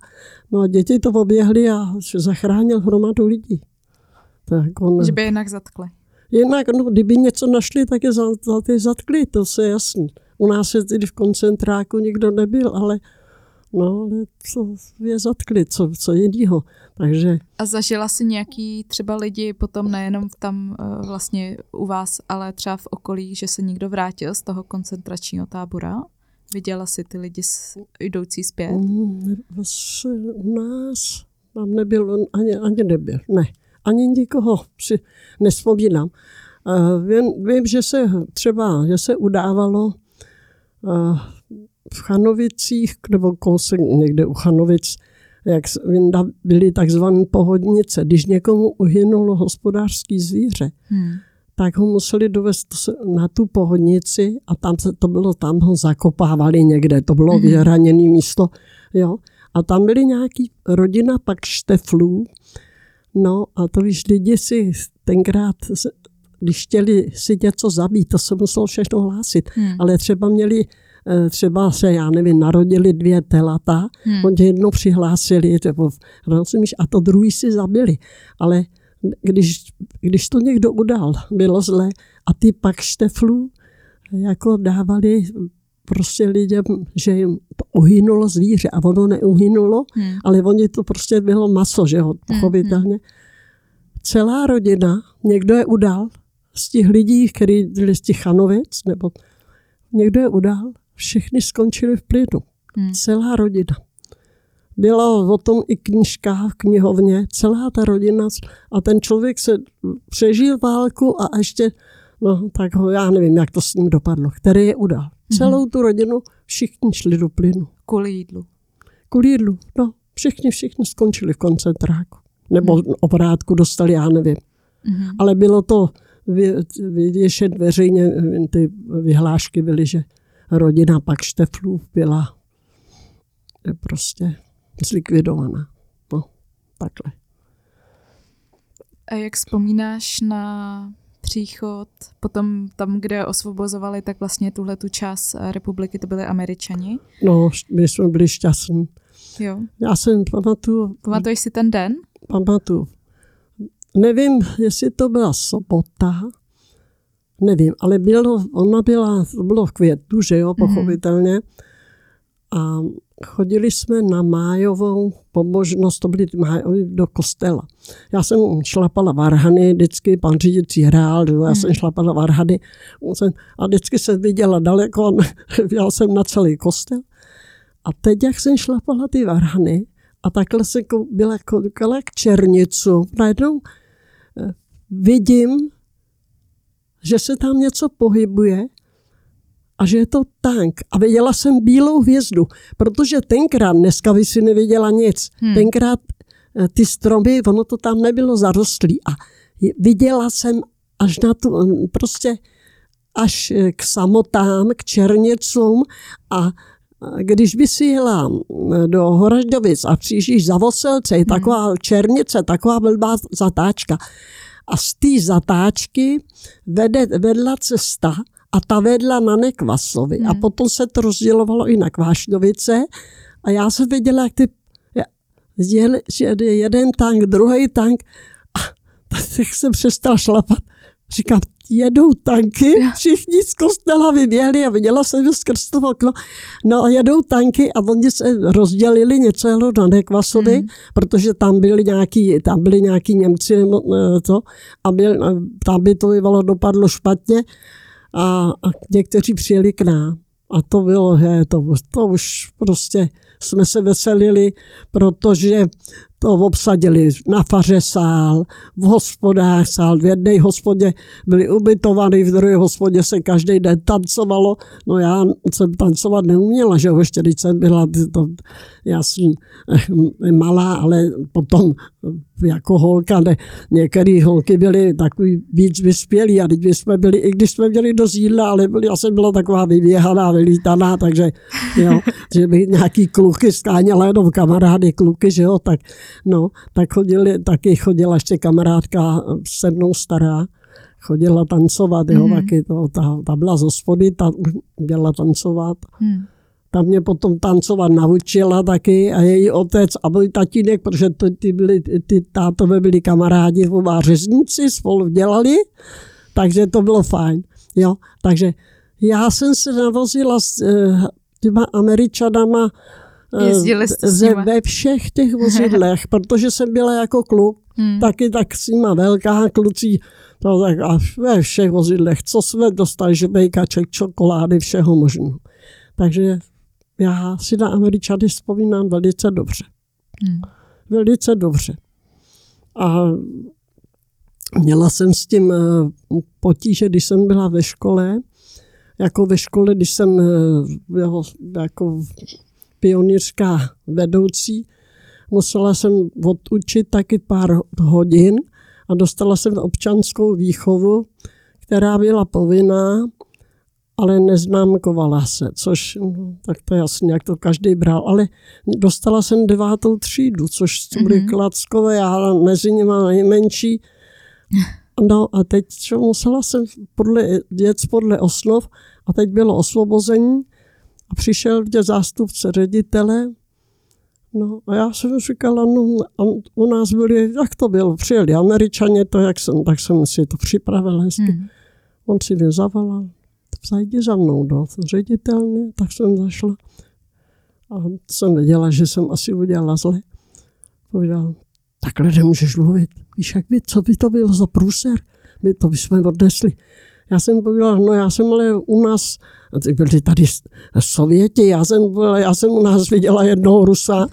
No a děti to oběhly a zachránil hromadu lidí. Tak on, že by jinak zatkli. Jinak, no, kdyby něco našli, tak je ty zatkli, to se jasný. U nás je tedy v koncentráku nikdo nebyl, ale no, ale co je zatkli, co, co jiného. Takže... A zažila si nějaký třeba lidi potom nejenom tam uh, vlastně u vás, ale třeba v okolí, že se někdo vrátil z toho koncentračního tábora? Viděla si ty lidi s, jdoucí zpět? Mm, u nás tam nebyl, ani, ani nebyl, ne ani nikoho si nespomínám. Vím, vím, že se třeba, že se udávalo v Chanovicích, nebo kousek někde u Chanovic, jak byly takzvané pohodnice. Když někomu uhynulo hospodářský zvíře, hmm. tak ho museli dovést na tu pohodnici a tam se to bylo, tam ho zakopávali někde, to bylo hmm. vyhraněné místo. Jo. A tam byly nějaký rodina pak šteflů. No a to víš, lidi si tenkrát, když chtěli si něco zabít, to se muselo všechno hlásit. Hmm. Ale třeba měli eh, třeba se, já nevím, narodili dvě telata, hmm. oni jedno přihlásili, nebo, rozumíš, a to druhý si zabili. Ale když, když to někdo udal, bylo zle, a ty pak šteflů jako dávali prostě lidem, že jim uhynulo zvíře a ono neuhynulo, hmm. ale oni to prostě bylo maso, že jo, hmm, pochopitelně. Hmm. Celá rodina, někdo je udal z těch lidí, kteří byli z těch chanovic, nebo někdo je udal, všechny skončili v plynu. Hmm. Celá rodina. Byla o tom i knižka v knihovně, celá ta rodina a ten člověk se přežil válku a ještě, no tak ho, já nevím, jak to s ním dopadlo, který je udal. Celou tu rodinu všichni šli do plynu. Kvůli jídlu. Kvůli jídlu, no. Všichni, všichni skončili v koncentráku. Nebo mm-hmm. obrátku dostali, já nevím. Mm-hmm. Ale bylo to vyvěšet veřejně, ty vyhlášky byly, že rodina pak Šteflů byla prostě zlikvidovaná. No, takhle. A jak vzpomínáš na příchod, potom tam, kde osvobozovali, tak vlastně tuhle tu část republiky to byli američani? No, my jsme byli šťastní. Jo. Já jsem pamatuju. Pamatuješ si ten den? Pamatuju. Nevím, jestli to byla sobota, nevím, ale bylo, ona byla, to bylo v květu, že jo, mhm. pochopitelně. Mm-hmm. A chodili jsme na májovou pobožnost, to byly májový do kostela. Já jsem šlapala varhany, vždycky pan řídící hrál, já hmm. jsem šlapala varhany a vždycky jsem viděla daleko, já jsem na celý kostel. A teď, jak jsem šlapala ty varhany, a takhle jsem byla koukala k černicu, najednou eh, vidím, že se tam něco pohybuje a že je to tank. A viděla jsem bílou hvězdu, protože tenkrát, dneska by si neviděla nic, hmm. tenkrát eh, ty stromy, ono to tam nebylo zarostlý a viděla jsem až na tu, mm, prostě až eh, k samotám, k černicům a když by si jela mm, do Horaždovic a přijíždíš za Voselce, je hmm. taková černice, taková blbá zatáčka. A z té zatáčky vede, vedla cesta a ta vedla na Nekvasovi. Hmm. A potom se to rozdělovalo i na Kvášňovice. A já jsem viděla, jak ty jeli, jeden tank, druhý tank. A tak jsem přestal šlapat. Říkám, jedou tanky, všichni z kostela vyběhli a viděla jsem skrz to okno. No a jedou tanky a oni se rozdělili něco na Nekvasovi, hmm. protože tam byli nějaký, tam byli nějaký Němci eh, to, a byl, tam by to vyvalo dopadlo špatně a, a někteří přijeli k nám. A to bylo, he, to, to už prostě jsme se veselili, protože to obsadili na faře sál, v hospodách sál, v jedné hospodě byli ubytovaní, v druhé hospodě se každý den tancovalo. No já jsem tancovat neuměla, že ještě když jsem byla, to, já jsem eh, malá, ale potom jako holka, ne, některé holky byly takový víc vyspělí a teď jsme byli, i když jsme měli do jídla, ale byli, já jsem byla taková vyvěhaná, vylítaná, takže jo, že by nějaký kluky skáněla jenom kamarády kluky, že jo, tak no, tak chodili, taky chodila ještě kamarádka se mnou stará, chodila tancovat, jo, mm. taky to, ta, ta byla z hospody, ta měla tancovat. Mm. Ta mě potom tancovat naučila taky a její otec a můj tatínek, protože to, ty, byli, ty tátové byli kamarádi, oba řezníci, spolu dělali, takže to bylo fajn. Jo, takže já jsem se navozila s uh, těma američanama Jezdili jste s nima. ve všech těch vozidlech, protože jsem byla jako kluk, hmm. taky tak s nima velká kluci, to tak a ve všech vozidlech, co jsme dostali, že bejkaček, čokolády, všeho možného. Takže já si na Američany vzpomínám velice dobře. Hmm. Velice dobře. A měla jsem s tím eh, potíže, když jsem byla ve škole, jako ve škole, když jsem byla eh, jako pionýrská vedoucí, musela jsem odučit taky pár hodin a dostala jsem občanskou výchovu, která byla povinná ale neznámkovala se, což no, tak to je jasně, jak to každý bral, ale dostala jsem devátou třídu, což byly mm-hmm. klackové, já mezi nimi nejmenší. No a teď čo, musela jsem podle, jet podle osnov a teď bylo osvobození a přišel kde zástupce ředitele No a já jsem říkala, no a u nás byli, jak to bylo, přijeli američané, to jak jsem, tak jsem si to připravil hezky. Hmm. On si mě zavolal, zajdi za mnou do ředitelny, tak jsem zašla. A jsem věděla, že jsem asi udělala zle. Povídal, takhle nemůžeš mluvit. Víš, jak by, co by to bylo za průser? My to bychom odnesli. Já jsem povídala, no já jsem ale u nás, byli tady Sověti, já jsem, já jsem u nás viděla jednoho Rusa,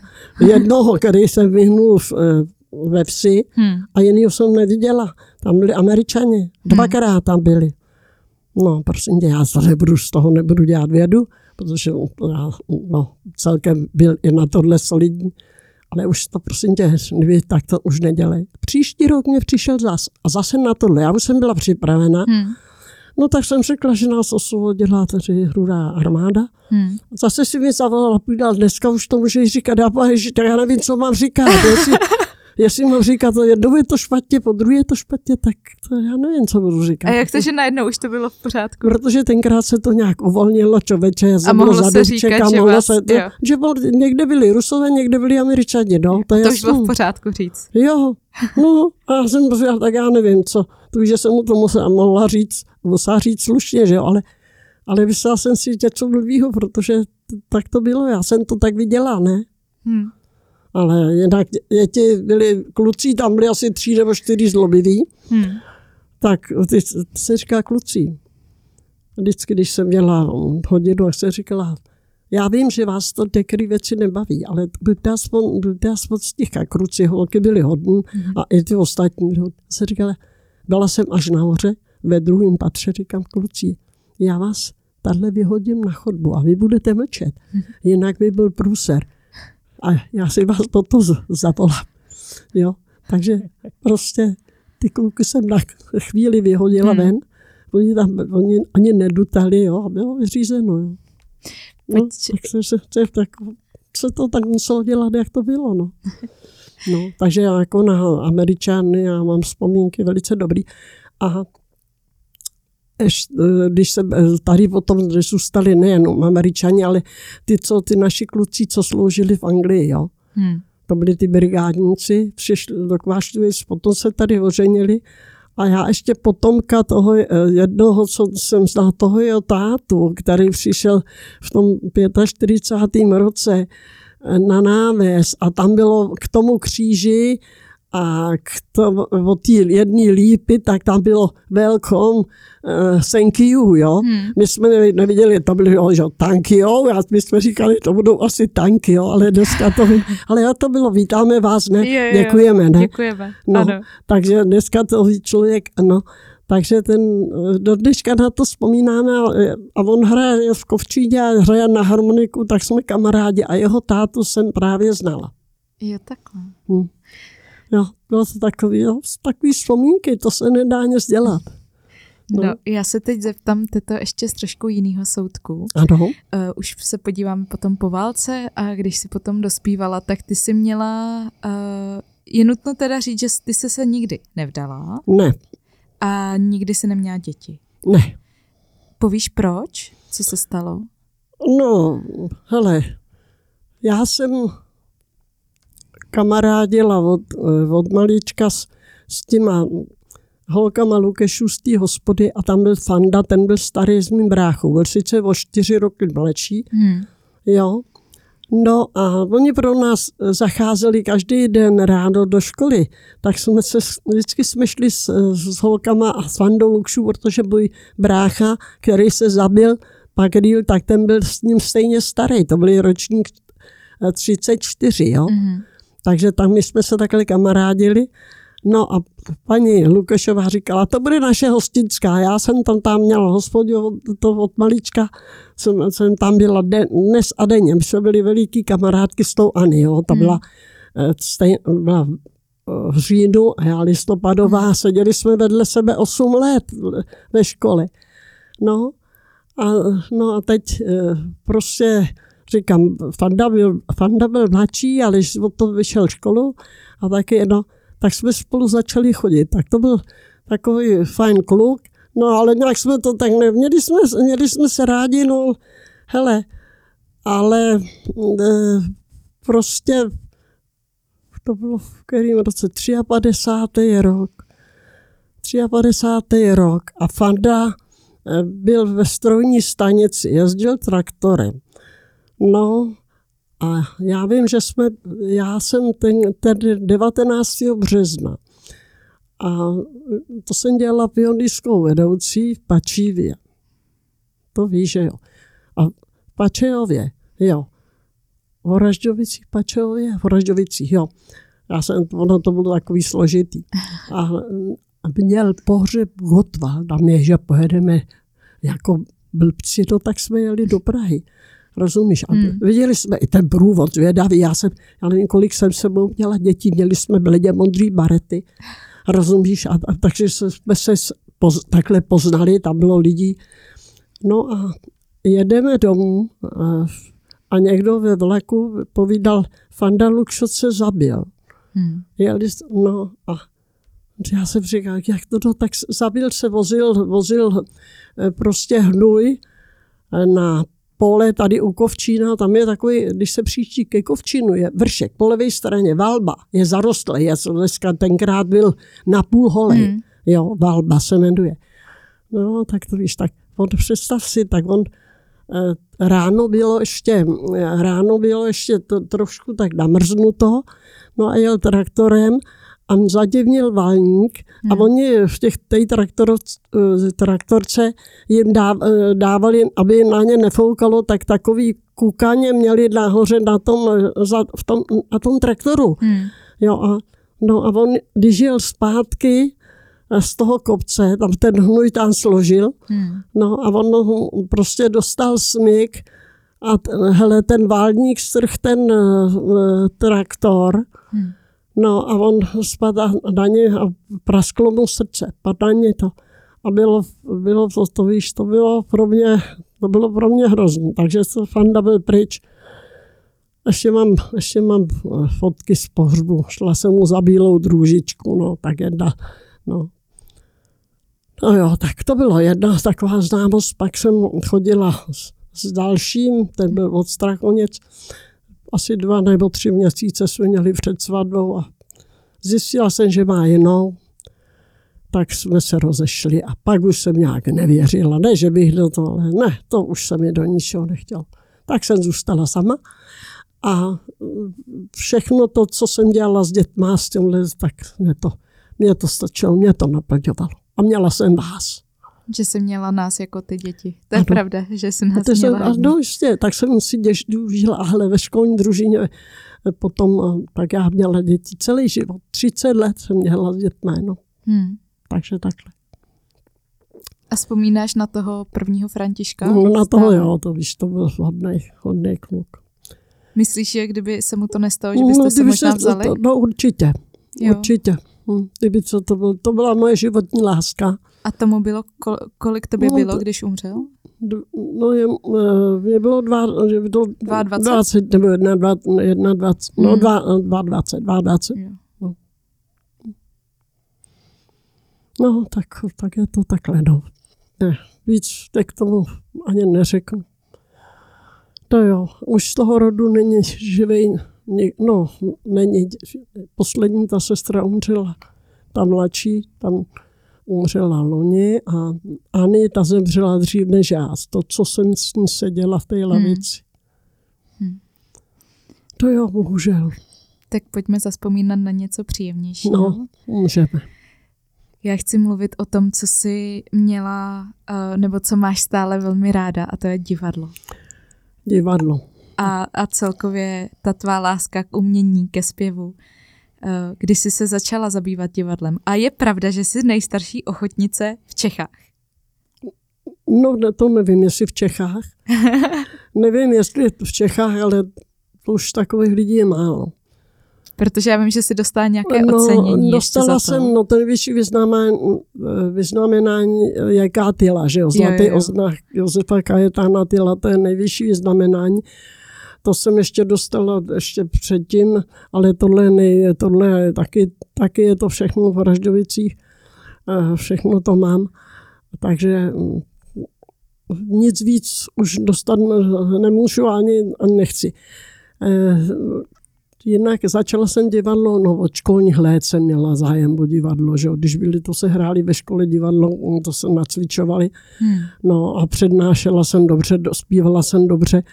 jednoho, který se vyhnul v, eh, ve vsi hmm. a jinýho jsem neviděla. Tam byli američani, dvakrát tam byli. No, prosím tě, já to nebudu, z toho nebudu dělat vědu, protože já, no, celkem byl i na tohle solidní. Ale už to prosím tě, vy tak to už nedělej. Příští rok mě přišel zas a zase na tohle. Já už jsem byla připravena. Hmm. No tak jsem řekla, že nás osvobodila tady rudá armáda. Hmm. Zase si mi zavolala, půjdal, dneska už to můžeš říkat, já, tak já nevím, co mám říkat. Jestli, jestli mám říkat, to jednou je to špatně, po druhé je to špatně, tak to já nevím, co budu říkat. A jak to, že najednou už to bylo v pořádku? Protože tenkrát se to nějak uvolnilo, člověče, já jsem a mohlo se říkat, a že, vás, se to, že byl, někde byli Rusové, někde byli Američani, no, to, je to už bylo v pořádku říct. Jo, no, a já jsem říkal, tak já nevím, co, to, že jsem mu to musela, mohla říct, musela říct slušně, že jo, ale, ale vyslela jsem si něco blbýho, protože tak to bylo, já jsem to tak viděla, ne? Hmm. Ale jinak děti byli, kluci tam byli asi tři nebo čtyři zlobiví, hmm. tak ty, ty se říká kluci. Vždycky, když jsem měla hodinu, tak se říkala, já vím, že vás to některé věci nebaví, ale buďte aspoň, buďte aspoň sticha. Kruci holky byly hodní hmm. a i ty ostatní. Se říkala, byla jsem až nahoře, ve druhém patře, říkám kluci, já vás tahle vyhodím na chodbu a vy budete mlčet, hmm. jinak by byl průser a já si vás toto zavolám. Jo? Takže prostě ty kluky jsem na chvíli vyhodila hmm. ven, oni tam oni ani nedutali, jo, a bylo vyřízeno. Jo. No, tak se, se, se, tak se to tak muselo dělat, jak to bylo. No. No, takže jako na Američany já mám vzpomínky velice dobrý. A když se tady potom zůstali nejenom američani, ale ty, co, ty naši kluci, co sloužili v Anglii, jo. Hmm. To byli ty brigádníci, přišli do Kváštovic, potom se tady oženili a já ještě potomka toho eh, jednoho, co jsem znal, toho jeho tátu, který přišel v tom 45. roce eh, na náves a tam bylo k tomu kříži a k to, o té jedné lípy, tak tam bylo welcome, uh, thank you, jo. Hmm. My jsme neviděli, to byly že, tanky, jo, a my jsme říkali, to budou asi tanky, jo, ale dneska to, ale jo, to bylo, vítáme vás, ne, je, je, děkujeme, ne. Děkujeme, no, ano. Takže dneska to člověk, no, takže ten, do dneška na to vzpomínáme a on hraje v Kovčídě a hraje na harmoniku, tak jsme kamarádi a jeho tátu jsem právě znala. Jo, takhle. Hmm. Jo, bylo to takový, jo, takový vzpomínky, to se nedá nic dělat. No. no, já se teď zeptám to ještě z trošku jiného soudku. Ano. Uh, už se podíváme potom po válce a když si potom dospívala, tak ty jsi měla, uh, je nutno teda říct, že ty jsi se nikdy nevdala. Ne. A nikdy si neměla děti. Ne. Povíš proč? Co se stalo? No, hele, já jsem kamarádila od, eh, od malička s, s těma holkama Lukešů z té hospody a tam byl Fanda, ten byl starý s mým bráchou, byl sice o čtyři roky mladší, hmm. jo. No a oni pro nás eh, zacházeli každý den ráno do školy, tak jsme se, vždycky jsme šli s, s holkama a s Fandou Lukšů, protože můj brácha, který se zabil, pak díl, tak ten byl s ním stejně starý, to byl ročník 34, eh, jo. Hmm. Takže tam my jsme se takhle kamarádili. No a paní Lukešová říkala, to bude naše hostinská. Já jsem tam tam měla hospodu to od malička, jsem, jsem tam byla den, dnes a denně. My jsme byli veliký kamarádky s tou Ani, jo. Ta byla, hmm. stejn, byla v říjnu a já listopadová. Hmm. Seděli jsme vedle sebe 8 let ve škole. No A, no a teď eh, prostě říkám, Fanda byl, Fanda byl mladší, ale když od toho vyšel školu a taky, no, tak jsme spolu začali chodit. Tak to byl takový fajn kluk, no ale nějak jsme to tak neměli, jsme, měli jsme se rádi, no hele, ale e, prostě to bylo v kterým roce 53. rok. 53. rok a Fanda eh, byl ve strojní stanici, jezdil traktorem. No a já vím, že jsme, já jsem ten, ten 19. března a to jsem dělala pioniskou vedoucí v Pačívě. To víš, že jo. A v Pačejově, jo. V Oražďovicích, Pačejově, v Oražďovicích, jo. Já jsem, ono to bylo takový složitý. A měl pohřeb Gotwald a mě, že pojedeme jako blbci, to tak jsme jeli do Prahy. Rozumíš? A hmm. viděli jsme i ten průvod zvědavý. Já jsem, já nevím, kolik jsem sebou měla dětí, měli jsme bledě modrý barety. Rozumíš? A, a takže jsme se poz, takhle poznali, tam bylo lidí. No a jedeme domů a, a někdo ve vlaku povídal, Fanda Lukšot se zabil. Hmm. Jeli, no a já jsem říkal, jak to, to tak zabil se, vozil, vozil eh, prostě hnůj na pole tady u Kovčína, tam je takový, když se příští ke Kovčínu, je vršek, po levé straně Valba, je zarostlý, je to dneska tenkrát byl na půl holej, mm. jo, Valba se jmenuje. No, tak to víš, tak on, představ si, tak on eh, ráno bylo ještě, ráno bylo ještě to, trošku tak namrznuto, no a jel traktorem a zadivnil válník hmm. a oni v těch té traktor, eh, traktorce jim eh, dávali, aby na ně nefoukalo, tak takový kukaně měli nahoře na tom, eh, v tom, na tom traktoru. Hmm. Jo, a, no a on, když jel zpátky z toho kopce, tam ten hnůj tam složil, hmm. no a on prostě dostal smyk a ten, hele, ten válník strh ten uh, traktor, hmm No a on spadá na ně a prasklo mu srdce, padá ně to. A bylo, bylo to, to, víš, to bylo pro mě, to bylo pro mě hrozné. Takže se Fanda byl pryč. Ještě mám, ještě mám eh, fotky z pohřbu. Šla jsem mu za bílou družičku, no, tak jedna, no. No jo, tak to bylo jedna taková známost. Pak jsem chodila s, s dalším, ten byl od Strachoněc asi dva nebo tři měsíce jsme měli před svatbou a zjistila jsem, že má jinou, tak jsme se rozešli a pak už jsem nějak nevěřila. Ne, že bych do toho, ale ne, to už jsem mi do ničeho nechtěl. Tak jsem zůstala sama a všechno to, co jsem dělala s dětma, s těmhle, tak mě to, mě to stačilo, mě to naplňovalo. A měla jsem vás. Že jsi měla nás jako ty děti. To je ano. pravda, že jsi nás měla. Jsem, no jistě, tak jsem si užila, ale ve školní družině eh, potom, eh, tak já měla děti celý život. 30 let jsem měla s dětmi, no. Hmm. Takže takhle. A vzpomínáš na toho prvního Františka? No, na toho jo, to víš, to byl hodný, hodný kluk. Myslíš, že kdyby se mu to nestalo, že byste no, se možná vzali? To, no určitě, jo. určitě. Hm, kdyby co to byl, to byla moje životní láska. A tomu bylo, kolik tobě no, bylo, když umřel? No, je, je bylo dva, je bylo 22? 20, nebo jedna, dva, jedna, dvacet, no, hmm. dva, dva, dvacet, dva, dvacet. No. no, tak, tak je to takhle, no. Ne, víc k tomu ani neřeknu. To jo, už z toho rodu není živý, no, není, poslední ta sestra umřela, ta mladší, tam umřela loni a Ani ta zemřela dřív než já. To, co jsem s ní seděla v té hmm. lavici. Hmm. Hmm. To jo, bohužel. Tak pojďme zaspomínat na něco příjemnějšího. No, můžeme. Já chci mluvit o tom, co jsi měla, eh, nebo co máš stále velmi ráda, a to je divadlo. Divadlo. A, a celkově ta tvá láska k umění, ke zpěvu. Eh, kdy jsi se začala zabývat divadlem. A je pravda, že jsi nejstarší ochotnice v Čechách. No, to nevím, jestli v Čechách. nevím, jestli v Čechách, ale to už takových lidí je málo. Protože já vím, že si dostala nějaké no, ocenění dostala jsem, no to nejvyšší vyznamenání je Kátila, že jo, zlatý jo, jo. oznach Josefa Kajetána Tyla, to je nejvyšší vyznamenání. To jsem ještě dostala ještě předtím, ale tohle, nej, tohle je taky, taky je to všechno v Raždovicích, eh, všechno to mám. Takže mm, nic víc už dostat nemůžu ani, ani nechci. Eh, jinak začala jsem divadlo, no od školních let jsem měla zájem o divadlo, že když byli, to se hráli ve škole divadlo, to se nacvičovali. Hmm. No a přednášela jsem dobře, zpívala jsem dobře.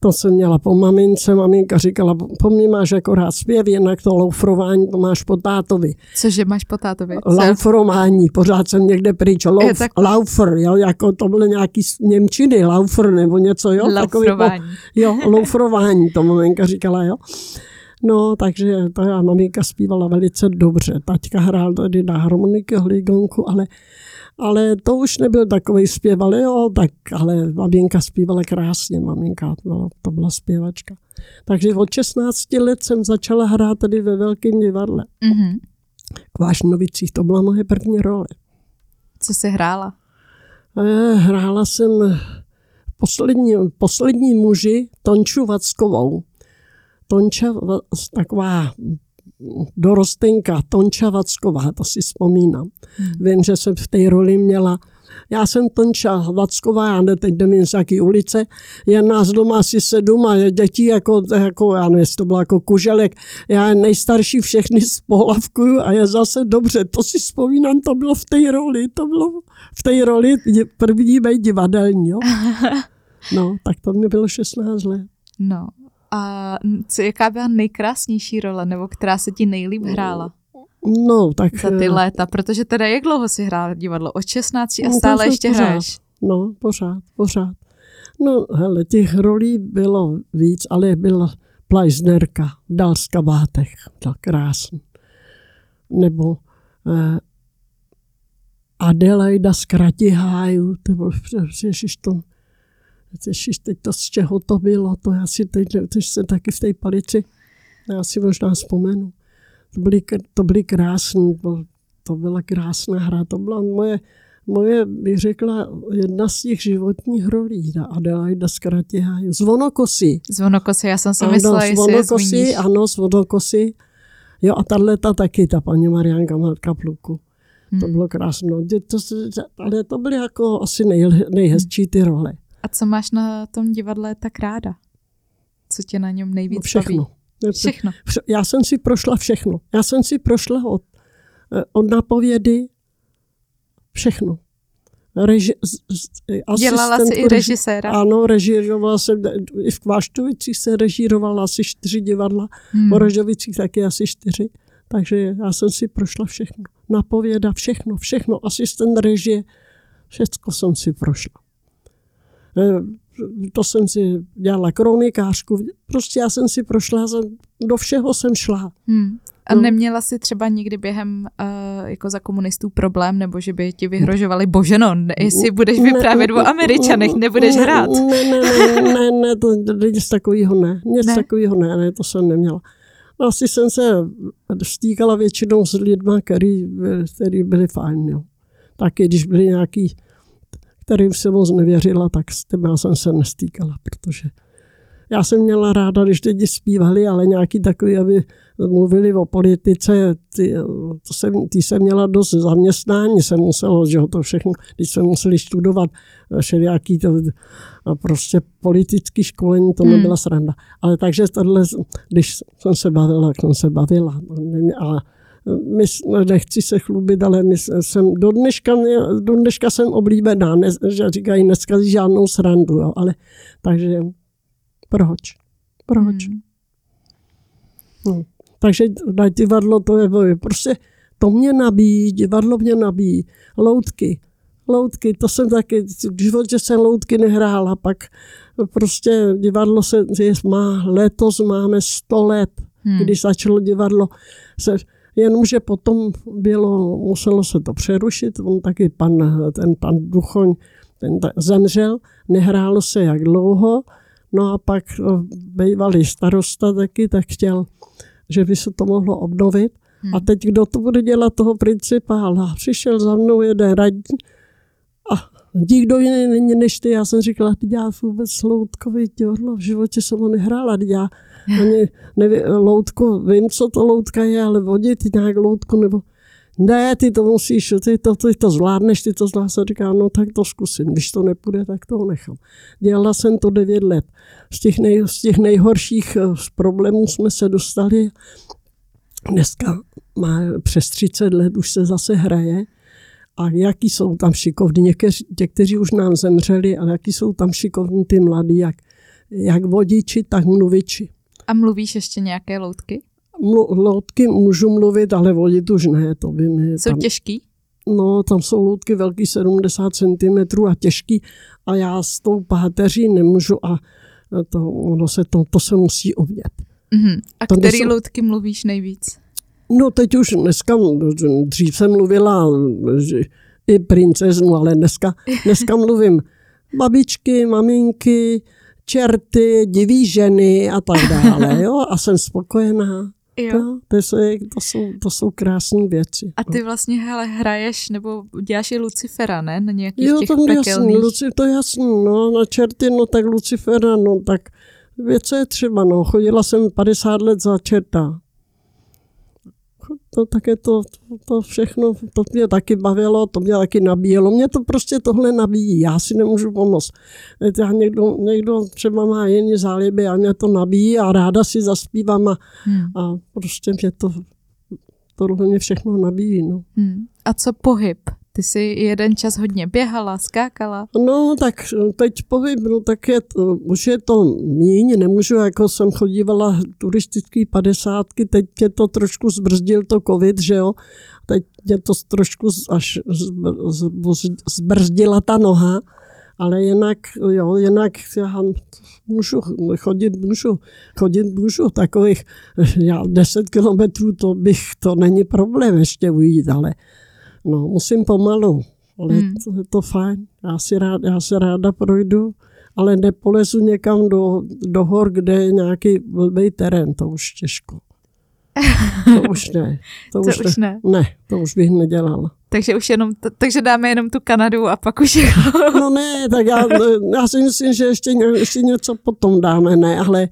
To jsem měla po mamince, maminka říkala, po mně máš jako rád zpěv, jinak to loufrování to máš po tátovi. Cože máš po tátovi? Laufrování, pořád jsem někde pryč, Lauf, tak... laufer, jo, jako to byly nějaký Němčiny, laufer nebo něco, jo. Laufrování. Takový, jo, loufrování, to maminka říkala, jo. No, takže ta maminka zpívala velice dobře. Taťka hrál tady na harmoniky, hlígonku, ale ale to už nebyl takový zpěv, ale jo, tak, ale maminka zpívala krásně, maminka, byla, to byla zpěvačka. Takže od 16 let jsem začala hrát tady ve Velkém divadle. Mm-hmm. K Vášnovicích, to byla moje první role. Co jsi hrála? Eh, hrála jsem poslední, poslední muži Tonču Vackovou. Tonča, taková dorostenka Tonča Vacková, to si vzpomínám. Hmm. Vím, že jsem v té roli měla já jsem Tonča Vacková, já ne, teď jdem z jaký ulice, je nás doma asi sedm a je dětí jako, jako já nevím, to bylo jako kuželek. Já nejstarší všechny spolavkuju a je zase dobře. To si vzpomínám, to bylo v té roli, to bylo v té roli první mé divadelní, jo. No, tak to mi bylo 16 let. No, a co, jaká byla nejkrásnější role, nebo která se ti nejlíp hrála? No, tak... Za ty eh, léta, protože teda jak dlouho si hrál divadlo? Od 16 a no, stále ještě pořád. hraješ? No, pořád, pořád. No, hele, těch rolí bylo víc, ale byla Plajznerka v Dalskabátech, ta krásný. Nebo eh, Adelaida z Kratiháju, to bylo, to, Ježiš, teď to z čeho to bylo, to já si teď, teď se taky v té palici, já si možná vzpomenu. To byly, to byly krásné, to, byla krásná hra, to byla moje, moje, bych řekla, jedna z těch životních rolí, ta Adelaida z Kratěháju. Zvonokosy. Zvonokosy, já jsem si myslela, jestli je zmíníš. Ano, zvonokosy. Jo, a tahle ta taky, ta paní Marianka Matka Pluku. Hmm. To bylo krásné. To, ale to byly jako asi nej, nejhezčí ty role. A co máš na tom divadle tak ráda? Co tě na něm nejvíc všechno. baví? Všechno. Já jsem si prošla všechno. Já jsem si prošla od, eh, od napovědy všechno. Reži, Dělala jsi i režiséra? Ano, režírovala jsem, i v Kváštovicích se režírovala asi čtyři divadla, hmm. o Režovicích taky asi čtyři. Takže já jsem si prošla všechno. Napověda, všechno, všechno. Asistent režie, všechno jsem si prošla. Eh, to jsem si dělala kronikářku, prostě já jsem si prošla, do všeho jsem šla. Hmm. A no. neměla jsi třeba nikdy během uh, jako za komunistů problém, nebo že by ti vyhrožovali, bože no, jestli budeš vyprávět ne, o Američanech, nebudeš ne, hrát. Ne, ne, ne, ne, ne, to nic takového ne, nic ne. takového ne, ne, to jsem neměla. No, asi jsem se stýkala většinou s lidmi, který, který byli fajn, jo. Taky když byli nějaký kterým jsem moc nevěřila, tak s tím já jsem se nestýkala, protože já jsem měla ráda, když lidi zpívali, ale nějaký takový, aby mluvili o politice, ty, to jsem, ty jsem měla dost zaměstnání, jsem musela, že to všechno, když jsme museli studovat všelijaký to prostě politický školení, to hmm. nebyla sranda. Ale takže tohle, když jsem se bavila, tak jsem se bavila. A my, nechci se chlubit, ale my jsem do dneška, do dneška jsem oblíbená, ne, že říkají, neskazí žádnou srandu, jo, ale takže proč? Proč? Hmm. No, takže na divadlo to je, prostě to mě nabíjí, divadlo mě nabíjí, loutky, loutky, to jsem taky, v životě jsem loutky nehrála, pak prostě divadlo se má, letos máme 100 let, hmm. když začalo divadlo se Jenomže potom bylo, muselo se to přerušit, on taky pan, ten pan Duchoň ten zemřel, nehrálo se jak dlouho, no a pak bývalý starosta taky tak chtěl že by se to mohlo obnovit. Hmm. A teď kdo to bude dělat toho principála? Přišel za mnou jeden radní a nikdo jiný není než ty. Já jsem říkala, ty já vůbec loutkový divadlo, v životě jsem ho nehrála. Já ani neví, loutko, vím, co to loutka je, ale vodit nějak loutku nebo ne, ty to musíš, ty to, ty to zvládneš, ty to zvládneš. Říká, no tak to zkusím, když to nepůjde, tak to nechám. Dělala jsem to devět let. Z těch, nej, z těch nejhorších eh, problémů jsme se dostali. Dneska má přes 30 let, už se zase hraje. A jaký jsou tam šikovní, někteří, někteří už nám zemřeli, ale jaký jsou tam šikovní ty mladí, jak, jak vodiči, tak mluviči. A mluvíš ještě nějaké loutky? Mlu, loutky můžu mluvit, ale vodit už ne, to by mi... Jsou tam, těžký? No, tam jsou loutky velký 70 cm a těžký a já s tou páteří nemůžu a to, ono se to, to se musí obět. Mhm. A To který nejsou- loutky mluvíš nejvíc? No teď už dneska, dřív jsem mluvila že, i princeznu, ale dneska, dneska mluvím babičky, maminky, čerty, diví ženy a tak dále. Jo? A jsem spokojená. Jo. To, to, jsou, to, jsou, to jsou krásné věci. A ty vlastně hele, hraješ nebo děláš i Lucifera, ne? Na nějakých Jo, těch to je jasný, pekelných. Luci, to je jasný, no, na čerty, no tak Lucifera, no tak věc je třeba, no, chodila jsem 50 let za čerta. To také to, to, to všechno, to mě taky bavilo, to mě taky nabíjelo. Mě to prostě tohle nabíjí, já si nemůžu pomoct. Já někdo, někdo třeba má jiný záliby a mě to nabíjí a ráda si zaspívám a, Hmm. a prostě mě to, tohle mě všechno nabíjí, no. Hmm. A co pohyb? Ty jsi jeden čas hodně běhala, skákala. No, tak teď pohyb, no, tak je to, už je to míň, nemůžu, jako jsem chodívala turistický padesátky, teď mě to trošku zbrzdil to covid, že jo, teď mě to trošku až zbr- zbr- zbrzdila ta noha, ale jinak, jo, jinak já můžu chodit, můžu chodit, můžu takových, já 10 kilometrů, to bych, to není problém ještě ujít, ale no, musím pomalu, ale Hmm. to je to fajn, já si, rád, já se ráda projdu, ale nepolezu někam do, do hor, kde je nějaký blbý terén, to už těžko. To už ne. To, To už ne. Ne, to už bych nedělala. Takže už jenom, takže dáme jenom tu Kanadu a pak už. No ne, tak já, já si myslím, že ještě, ještě něco potom dáme, ne, ale,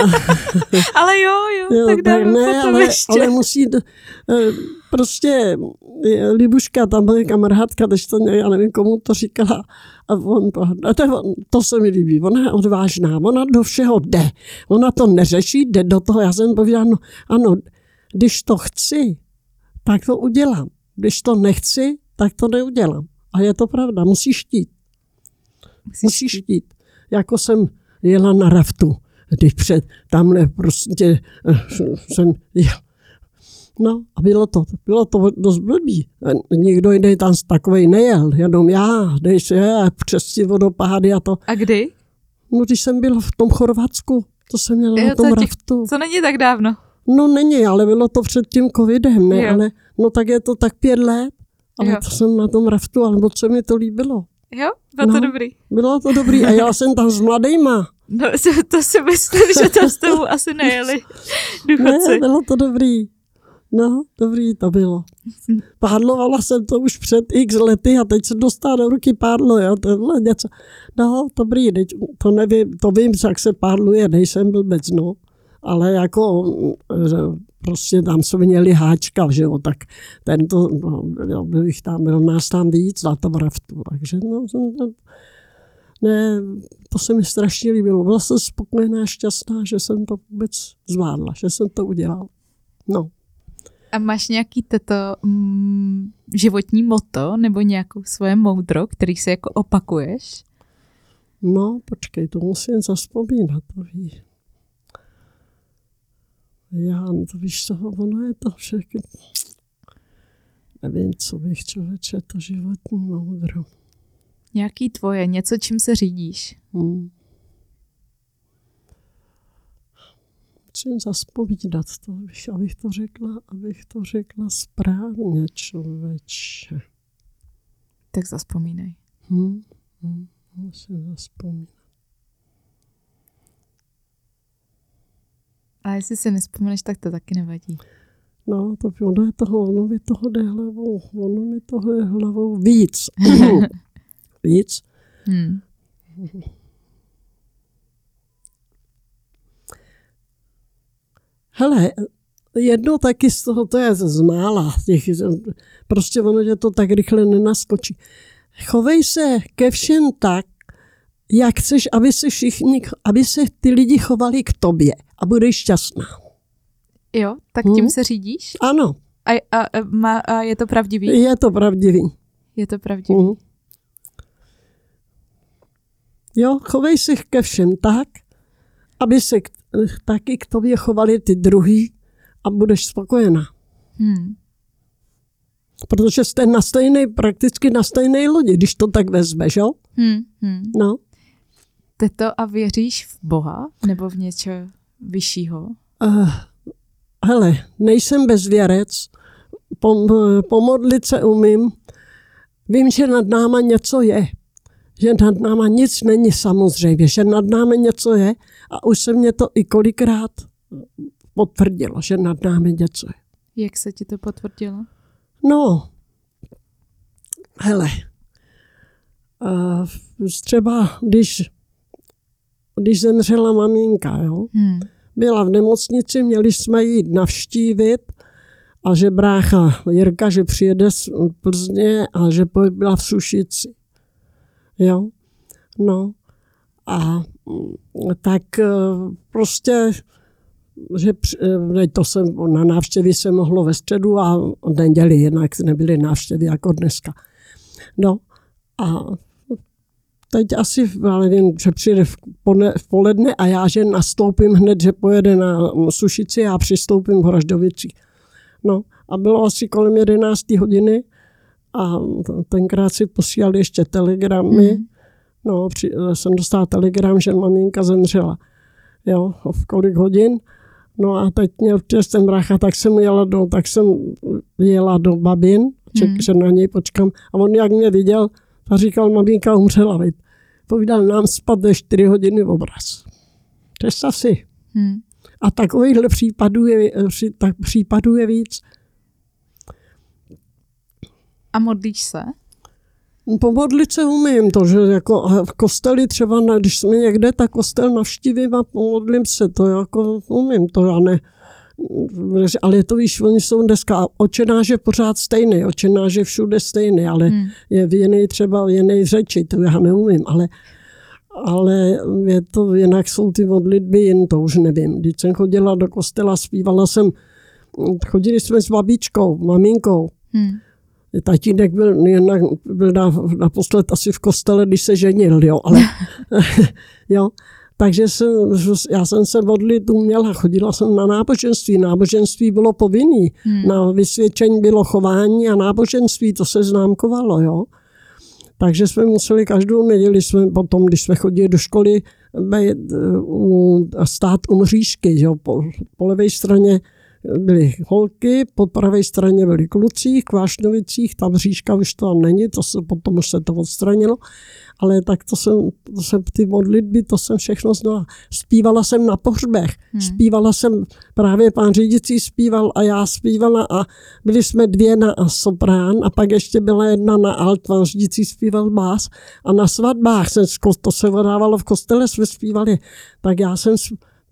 ale jo, jo, jo, tak dáme ne, potom ale, ještě. ale musí, eh, prostě Libuška, ta moje kamarádka, když to, já nevím, komu to říkala, a on, a to, to se mi líbí, ona je odvážná, ona do všeho jde, ona to neřeší, jde do toho, já jsem povídala, no, ano, když to chci, tak to udělám, když to nechci, tak to neudělám. A je to pravda, musíš chtít. Musíš chtít. Jako jsem jela na raftu, když před tamhle prostě eh, jsem jel. No a bylo to, bylo to dost blbý. Nikdo jiný tam takovej nejel, jenom já, když je přes ty vodopády a to. A kdy? No když jsem byl v tom Chorvatsku, to jsem měl Jo, na to tom raftu. Co není tak dávno. No není, ale bylo to před tím covidem, ne? Jo. Ale, no tak je to tak pět let, ale Jo. to jsem na tom raftu, ale moc se mi to líbilo. Jo, bylo to No. dobrý. Bylo to dobrý a jela jsem tam s mladejma. No, to, to si myslím, že to s tebou asi nejeli důchodci. Ne, bylo to dobrý. No, dobrý to bylo. Pádlovala jsem to už před x lety a teď se dostala do ruky pádlo, jo, tohle něco. No, dobrý, teď to nevím, to vím, jak se pádluje, nejsem blbec, no. Ale jako, prostě tam jsme měli háčka, že jo, tak tento, no, jich tam, byl nás tam víc na tom raftu, takže no, jsem, ne, to se mi strašně líbilo. Byla jsem spokojená, šťastná, že jsem to vůbec zvládla, že jsem to udělala. No, A máš nějaký toto mm, životní moto nebo nějakou svoje moudro, který se jako opakuješ? no, počkej, to musím zaspomínat, to ví. Já, to víš co, ono je to všechno. Nevím, co bych člověče, to životní moudro. Nějaký tvoje, něco, čím se řídíš? Hmm. Musím zaspomínat to, abych, abych to řekla, abych to řekla správně, člověče. Tak zaspomínej. Hmm. Hmm. Musím zaspomínat. A jestli si nespomeneš, tak to taky nevadí. No, to ono je toho, ono mi toho jde hlavou, ono mi toho je hlavou víc. víc. Hmm. Hele, jedno taky z toho, to je z mála, těch, prostě ono že to tak rychle nenaskočí. Chovej se ke všem tak, jak chceš, aby se všichni, aby se ty lidi chovali k tobě a budeš šťastná. Jo, tak tím hmm? se řídíš? Ano. A, a, a, a je to pravdivý? Je to pravdivý. Je to pravdivý. Hmm. Jo, chovej se ke všem tak, aby se taky k tobě chovali ty druhý a budeš spokojená. Hmm. Protože jste na stejné, prakticky na stejné lodi, když to tak vezmeš, jo? Hmm. Hmm. No. Teto, a věříš v Boha nebo v něco vyššího? Uh, hele, nejsem bezvěrec, Pom, pomodlit se umím, vím, že nad náma něco je, že nad náma nic není samozřejmě, že nad námi něco je a už se mě to i kolikrát potvrdilo, že nad námi něco je. Jak se ti to potvrdilo? No, hele, uh, třeba když, když zemřela maminka, jo, hmm. byla v nemocnici, měli jsme jít navštívit a že brácha Jirka, že přijede z Plzně a že byla v Sušici. Jo, no a tak prostě že eh, to jsem, na návštěvy se mohlo ve středu a neděli, jinak nebyly návštěvy jako dneska. No a teď asi, já nevím, že přijde v, poledne a já, že nastoupím hned, že pojede na Sušici a přistoupím v Hraždovici. No a bylo asi kolem 11. hodiny a tenkrát si posílali ještě telegramy. Mm. No, při, jsem dostala telegram, že maminka zemřela. Jo, v kolik hodin. No a teď měl ten brácha, tak jsem jela do, tak jsem jela do babin, ček, hmm. že na něj počkám. A on jak mě viděl, a říkal, maminka umřela, veď. Povídal, nám spadne 4 hodiny v obraz. Představ si. Hmm. A takovýchhle případů je, tak případů je víc. A modlíš se? Pomodlit se umím, to, že jako v kosteli třeba, když jsme někde, tak kostel navštívím a pomodlím se, to jako umím, to já ne. Ale je to víš, oni jsou dneska, očenáš je pořád stejný, očenáš je všude stejný, ale hmm. je v jiný třeba v jiný řeči, to já neumím, ale, ale je to, jinak jsou ty modlitby jen, to už nevím. Když jsem chodila do kostela, zpívala jsem, chodili jsme s babičkou, maminkou, hmm Tatínek byl, jednak, byl naposled asi v kostele, když se ženil, jo, ale jo. Takže jsem, já jsem se modlit uměla, chodila jsem na náboženství. Náboženství bylo povinný. Hmm. Na vysvědčení bylo chování a náboženství, to se známkovalo, jo. Takže jsme museli každou neděli, jsme potom, když jsme chodili do školy, stát u mřížky, jo, po, po levé straně byly holky, po pravé straně byly kluci, v Kvášnovicích, tam říška už to není, to se, potom už se to odstranilo, ale tak to jsem, to jsem ty modlitby, to jsem všechno znala. Zpívala jsem na pohřbech, hmm. zpívala jsem, právě pán řídící zpíval a já zpívala a byli jsme dvě na soprán a pak ještě byla jedna na alt, pán řídící zpíval bás a na svatbách, jsem, to se odávalo v kostele, jsme zpívali, tak já jsem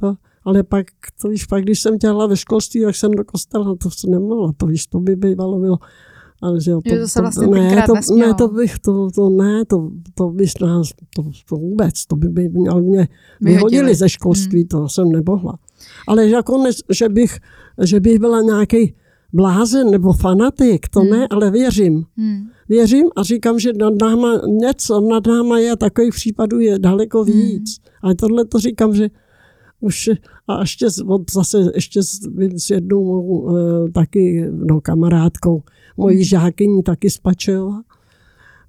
to, ale pak, to víš, pak když jsem dělala ve školství, tak jsem do kostela, to se nemohla, to víš, to by bývalo bylo. Ale že to, to, se vlastně to, ne, to, ne, to bych, to, to ne, to, to bys nás, to, to vůbec, to by, by měl mě vyhodili ze školství, hmm. to jsem nemohla. Ale jako ne, že bych, že bych byla nějaký blázen nebo fanatik, to hmm. ne, ale věřím. Hmm. Věřím a říkám, že nad náma něco, nad náma je, takových případů je daleko hmm. víc. Hmm. Ale tohle to říkám, že už a ještě zase ještě s, s jednou e, taky no, kamarádkou, mojí hmm. žákyní taky z Pačeva.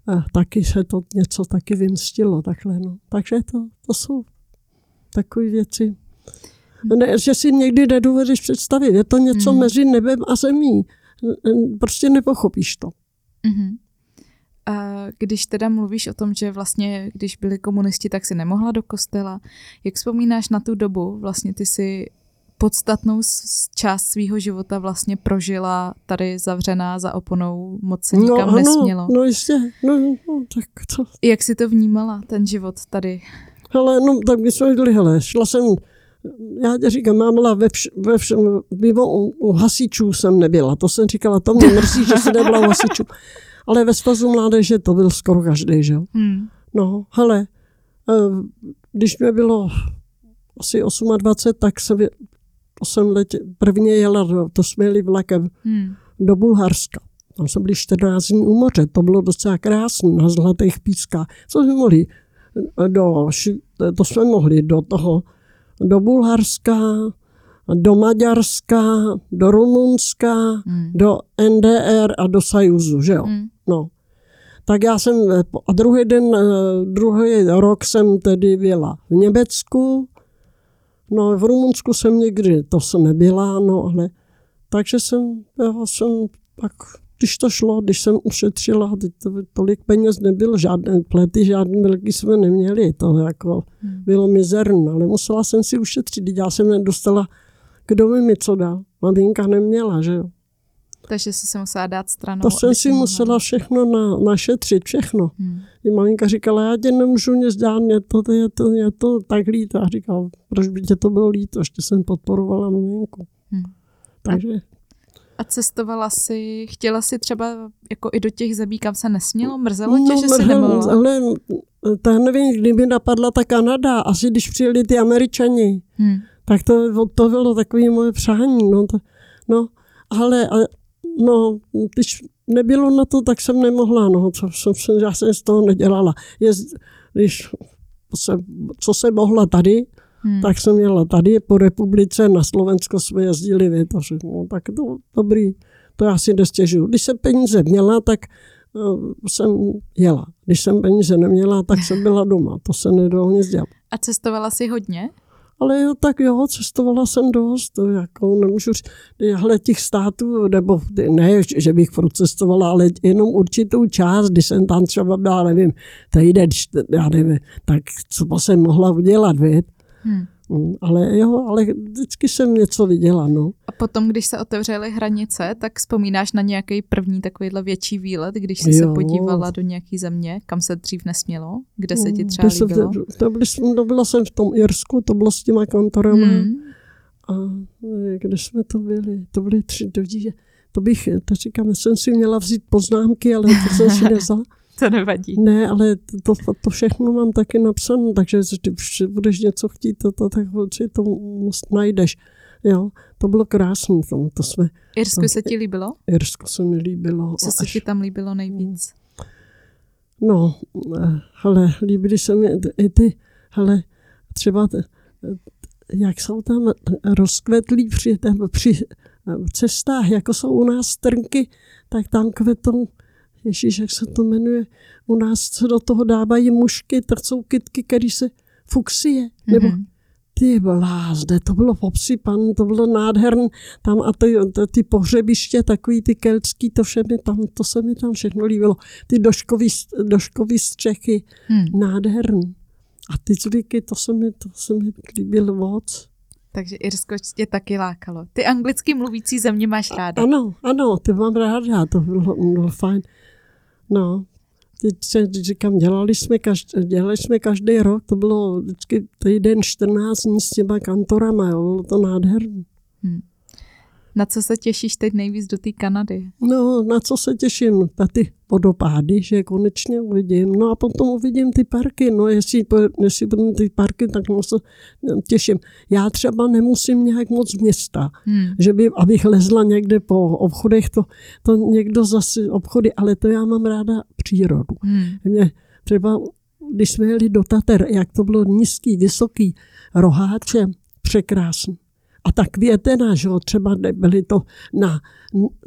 A taky se to něco taky vymstilo takhle. No. Takže to, to jsou takové věci. Ne, že si někdy nedovedeš představit. Je to něco hmm. mezi nebem a zemí. Prostě nepochopíš to. Hmm. A když teda mluvíš o tom, že vlastně, když byli komunisti, tak si nemohla do kostela, jak vzpomínáš na tu dobu? Vlastně ty si podstatnou část svého života vlastně prožila tady zavřená za oponou, moc se nikam no, nesmělo. No jistě, no, no tak co. Jak jsi to vnímala, ten život tady? Hele, no tak my jsme jeli, hele, šla jsem, já tě říkám, mámla ve, vš, ve všem, u, u hasičů jsem nebyla, to jsem říkala, to mě mrzí, že jsem nebyla u hasičů. Ale ve svazu mládeže to byl skoro každý, že jo. Hmm. No, hele, eh, když mě bylo asi 28, tak jsem, to jsem letě, prvně jela, to jsme jeli vlakem hmm. do Bulharska. Tam jsme byli 14 dní u moře, to bylo docela krásné, na zlatých pískách. Co jsme mohli? Do, to jsme mohli do toho, do Bulharska, do Maďarska, do Rumunska, hmm. do NDR a do Sajuzu, že jo? Hmm. No. Tak já jsem, a druhý den, eh, druhý rok jsem tedy byla v Německu, no v Rumunsku jsem někdy, to jsem nebyla, no ale, takže jsem, já jsem tak, když to šlo, když jsem ušetřila, to, tolik peněz nebylo, žádné plety, žádné velký jsme neměli, to jako hmm. bylo mizerné, ale musela jsem si ušetřit, já jsem nedostala, kdo by mi co dal, maminka neměla, že jo. Takže jsi se musela dát stranou. To jsem si musela všechno na, našetřit, všechno. Hmm. I maminka říkala, já tě nemůžu nic dát, mě to, je to, je to tak líto. A říkal, proč by tě to bylo líto, ještě jsem podporovala maminku. Hmm. Takže... A cestovala si, chtěla si třeba jako i do těch zemí, kam se nesmělo? Mrzelo tě, no, že jsi nemohla? Ale to nevím, kdyby napadla ta Kanada, asi když přijeli ty Američani, hmm. Tak to, to bylo takové moje přání. No, to, no ale, ale No, když nebylo na to, tak jsem nemohla, no, co, jsem, já jsem z toho nedělala. Je, když se, co se mohla tady, hmm. tak jsem jela tady po republice, na Slovensko jsme jezdili, větoři. No, tak to dobrý, to já si nestěžuju. Když jsem peníze měla, tak uh, jsem jela. Když jsem peníze neměla, tak jsem byla doma. To se nedalo nic dělat. A cestovala si hodně? Ale jo, tak jo, cestovala jsem dost, jako nemůžu říct, ale těch států, nebo ne, že bych procestovala, ale jenom určitou část, když jsem tam třeba byla, nevím, týden, já nevím, tak co jsem mohla udělat, víc. Hmm. Mm, ale jo, ale vždycky jsem něco viděla, no. A potom, když se otevřely hranice, tak vzpomínáš na nějaký první takovýhle větší výlet, když jsi jo. se podívala do nějaký země, kam se dřív nesmělo? Kde se ti mm, třeba to líbilo? To, to, byli, to byla jsem v tom Irsku, to bylo s těma kantorama. Hmm. A kde jsme to byli? To byly tři, to, to bych, to říkám, jsem si měla vzít poznámky, ale to jsem si nevzala. To nevadí. Ne, ale to, to všechno mám taky napsané, takže když budeš něco chtít, to, to, tak si to najdeš. Jo, to bylo krásné. To, to jsme, Irsko to, se ti líbilo? Irsko se mi líbilo. Co se ti tam líbilo nejvíc? No, ale líbily se mi i ty, ale třeba jak jsou tam rozkvetlí při, při cestách, jako jsou u nás trnky, tak tam kvetou Ježíš, jak se to jmenuje, u nás se do toho dávají mušky, to jsou kytky, které se fuxie, nebo mm-hmm. ty blázde, to bylo obsypan, to bylo nádherné, tam a ty, ty, ty pohřebiště, takový ty keltský, to vše mi tam, to se mi tam všechno líbilo, ty doškový, doškový střechy, mm. nádherný. A ty zvyky, to se mi, to se mi líbilo moc. Takže Irsko tě taky lákalo. Ty anglicky mluvící země máš ráda. Ano, ano, ty mám ráda, to bylo, bylo fajn. No, teď se říkám, dělali jsme, každý, dělali jsme každý rok, to bylo vždycky týden 14 dní s těma kantorama, jo, bylo to nádherné. Hmm. Na co se těšíš teď nejvíc do té Kanady? No, na co se těším? Na ty vodopády, že konečně uvidím. No a potom uvidím ty parky. No jestli, jestli budou ty parky, tak se těším. Já třeba nemusím nějak moc města, hmm. že by, abych lezla někde po obchodech, to, to někdo zase obchody, ale to já mám ráda přírodu. Hmm. Mě třeba, když jsme jeli do Tater, jak to bylo nízký, vysoký, roháče, překrásný. A ta květena, že jo, třeba byly to, na,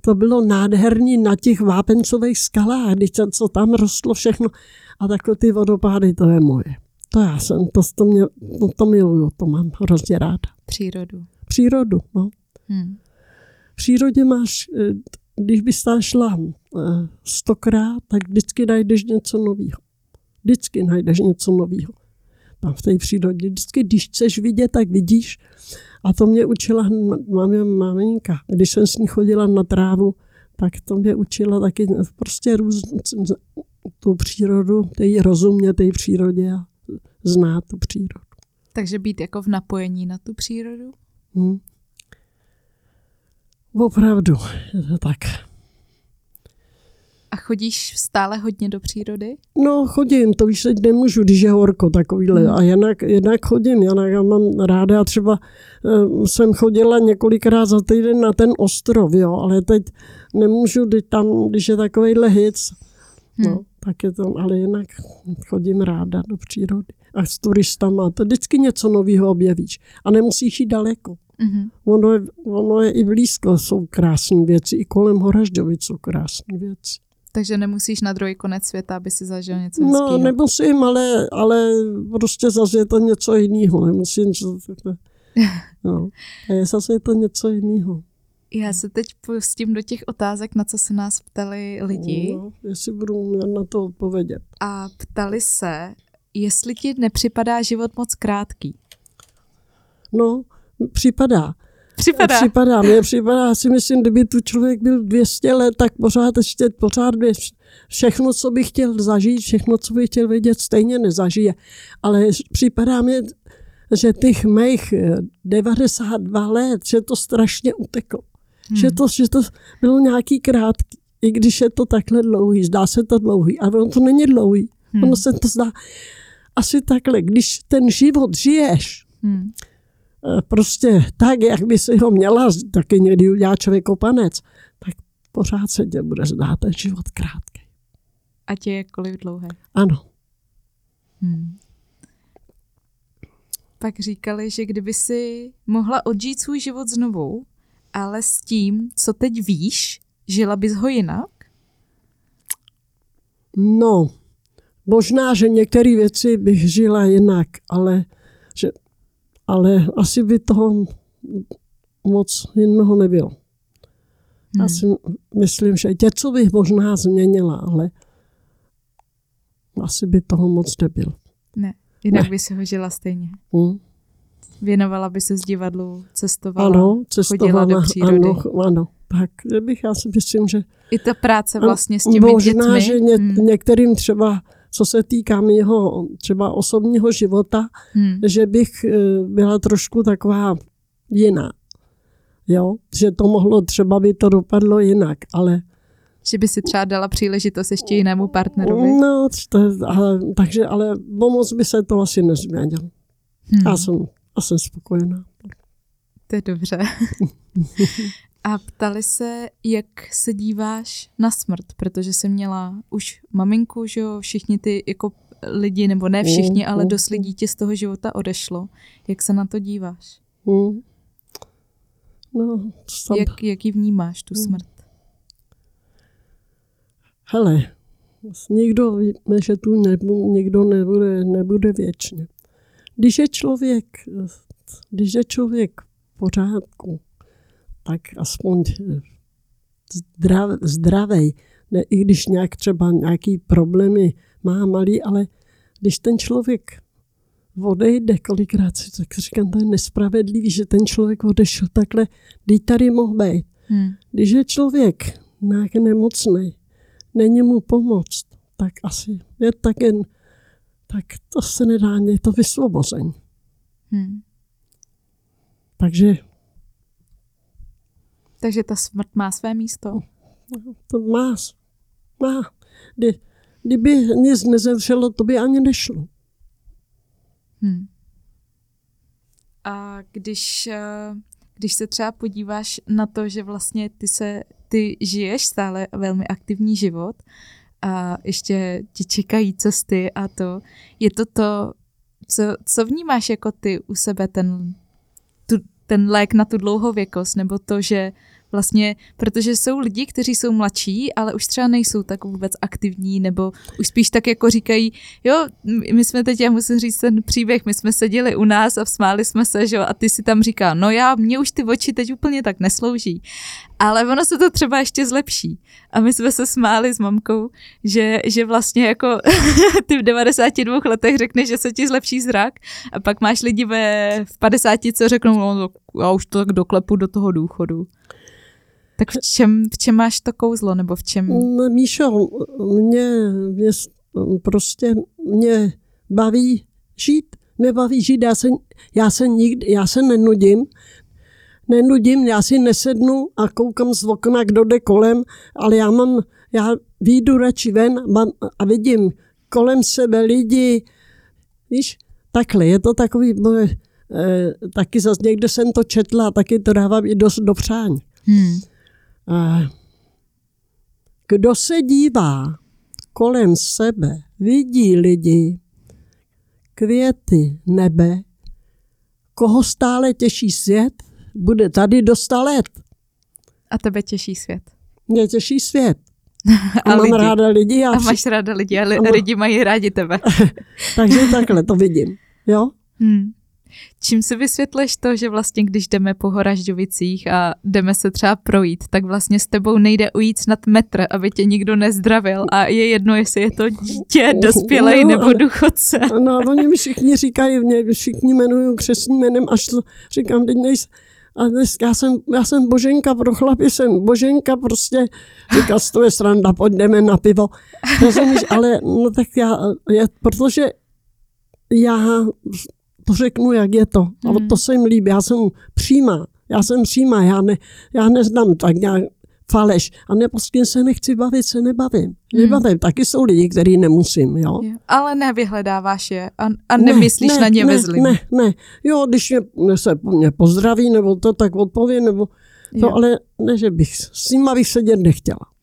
to bylo nádherný na těch vápencových skalách, když to, co tam rostlo všechno. A takové ty vodopády, to je moje. To já jsem, to, to, mě, to, to miluju, to mám hrozně ráda. Přírodu. Přírodu, no. Hmm. V přírodě máš, eh, když bys tam šla eh, stokrát, tak vždycky najdeš něco nového. Vždycky najdeš něco nového. tam v té přírodě. Vždycky, když chceš vidět, tak vidíš. A to mě učila máme maminka. Když jsem s ní chodila na trávu, tak to mě učila taky prostě růz, tu přírodu, tej rozumě té přírodě a znát tu přírodu. Takže být jako v napojení na tu přírodu? Hmm. Opravdu, tak. Chodíš stále hodně do přírody? No, chodím, to víš, teď nemůžu, když je horko takovýhle. Hmm. A jinak, jinak chodím, jinak já mám ráda, třeba uh, jsem chodila několikrát za týden na ten ostrov, jo, ale teď nemůžu, když tam, když je takovýhle hic, no, hmm. tak je to, ale jinak chodím ráda do přírody. A s turistama, to vždycky něco nového objevíš. A nemusíš jít daleko. Mm-hmm. Ono, je, ono je i blízko, jsou krásné věci, i kolem Horažďovic jsou krásné věci. Takže nemusíš na druhý konec světa, aby si zažil něco no, hezkýho. No, nemusím, ale, ale prostě zase je to něco jiného. Nemusím, no. A je zase to něco jiného. Já se teď pustím do těch otázek, na co se nás ptali lidi. No, jestli budu na to odpovědět. A ptali se, jestli ti nepřipadá život moc krátký. No, připadá. Připadá. Připadá, mně připadá, si myslím, kdyby tu člověk byl 200 let, tak pořád ještě, pořád by všechno, co by chtěl zažít, všechno, co by chtěl vidět, stejně nezažije. Ale připadá mi, že těch mých 92 let, že to strašně uteklo. Hmm. Že, to, že to bylo nějaký krátký, i když je to takhle dlouhý, zdá se to dlouhý, ale ono to není dlouhý. Hmm. Ono se to zdá asi takhle, když ten život žiješ, hmm Eh, prostě tak, jak by si ho měla, taky někdy udělá člověk kopanec, tak pořád se tě bude zdát ten život krátký. Ať je jakkoliv dlouhé. Ano. Hmm. Pak říkali, že kdyby si mohla odžít svůj život znovu, ale s tím, co teď víš, žila bys ho jinak? No, možná, že některé věci bych žila jinak, ale ale asi by toho moc jiného nebylo. Hmm. Já si myslím, že něco bych možná změnila, ale asi by toho moc nebylo. Ne, jinak ne. by si ho žila stejně. Hmm. Věnovala by se z divadlu, cestovala, ano, cestovala, chodila do přírody. Ano, ano. Tak bych, já si myslím, že... I ta práce vlastně s těmi možná, dětmi. že ně, hmm. některým třeba co se týká mého třeba osobního života, hmm. že bych eh, byla trošku taková jiná. Jo, že to mohlo, třeba by to dopadlo jinak, ale... Že by si třeba dala příležitost ještě jinému partnerovi? No, to, ale, takže, ale moc by se to asi nezměnilo. Hmm. Já jsem, já jsem spokojená. To je dobře. A ptali se, jak se díváš na smrt, protože jsi měla už maminku, že jo, všichni ty jako lidi, nebo ne všichni, ale dost lidí ti z toho života odešlo. Jak se na to díváš? Mm. No, sam... jak, jak ji vnímáš, tu smrt? Hele, nikdo víme, že tu nebu, nikdo nebude, nebude věčně. Když je člověk, když je člověk v pořádku, tak aspoň zdrav, zdravej, ne, i když nějak třeba nějaký problémy má malý, ale když ten člověk odejde, kolikrát si tak říkám, to je nespravedlivý, že ten člověk odešel takhle, když tady mohl být. Hmm. Když je člověk nějak nemocný, není mu pomoct, tak asi je tak jen, tak to se nedá, je to vysvobození. Hmm. Takže takže ta smrt má své místo? To má. Má. Kdy, kdyby nic nezemřelo, to by ani nešlo. Hmm. A když, eh, když se třeba podíváš na to, že vlastně ty se, ty žiješ stále velmi aktivní život a ještě ti čekají cesty a to, je to to, co, co vnímáš jako ty u sebe ten, tu, ten lék na tu dlouhověkost, nebo to, že vlastně, protože jsou lidi, kteří jsou mladší, ale už třeba nejsou tak vůbec aktivní, nebo už spíš tak jako říkají, jo, my jsme teď, já musím říct ten příběh, my jsme seděli u nás a smáli jsme se, že jo, a ty si tam říká, no já, mě už ty oči teď úplně tak neslouží. Ale ono se to třeba ještě zlepší. A my jsme se smáli s mamkou, že, že vlastně jako ty v 92 letech řekneš, že se ti zlepší zrak a pak máš lidi ve v 50, co řeknou, no já už to tak doklepu do toho důchodu. Tak v čem, v čem máš to kouzlo, nebo v čem? No, Míšo, mě, mě prostě mě baví žít. Mě baví žít, já se, já se nikdy, já se nenudím, nenudím, já si nesednu a koukám z okna, kdo jde kolem, ale já mám, já výjdu radši ven mám, a vidím kolem sebe lidi, víš, takhle, je to takový moje, eh, taky zase někde jsem to četla taky to dávám i dost do přání. Hmm. Eh, kdo se dívá kolem sebe, vidí lidi, květy, nebe, koho stále těší svět, bude tady do sta let. A tebe těší svět. Mě těší svět. A, a mám lidi. ráda lidi. A, a máš ráda lidi a li, a lidi mají rádi tebe. Takže takhle to vidím. Jo? Hmm. Čím si vysvětleš to, že vlastně když jdeme po Horažďovicích a jdeme se třeba projít, tak vlastně s tebou nejde ujít nad metr, aby tě nikdo nezdravil a je jedno, jestli je to dítě, dospělej no, nebo důchodce. No, oni mi všichni říkají, mě všichni jmenují křesním jménem, až říkám, teď nejsem, a dnes, já, jsem, já jsem Boženka, pro chlapy jsem Boženka, prostě říká, to je sranda, pojďme na pivo. Rozumíš, ale no tak já, je, protože já to řeknu, jak je to. A hmm. to se jim líbí, já jsem přímá, já jsem přímá, já, ne, já neznám tak nějak faleš. A s kým se nechci bavit, se nebavím. Hmm. Nebavím. Taky jsou lidi, který nemusím, jo. Ale nevyhledáváš je a, a nemyslíš ne, ne, na ně ne, ve Ne, ne. Jo, když mě, se mě pozdraví, nebo to tak odpovím, nebo to, jo. ale ne, že bych s nima bych sedět nechtěla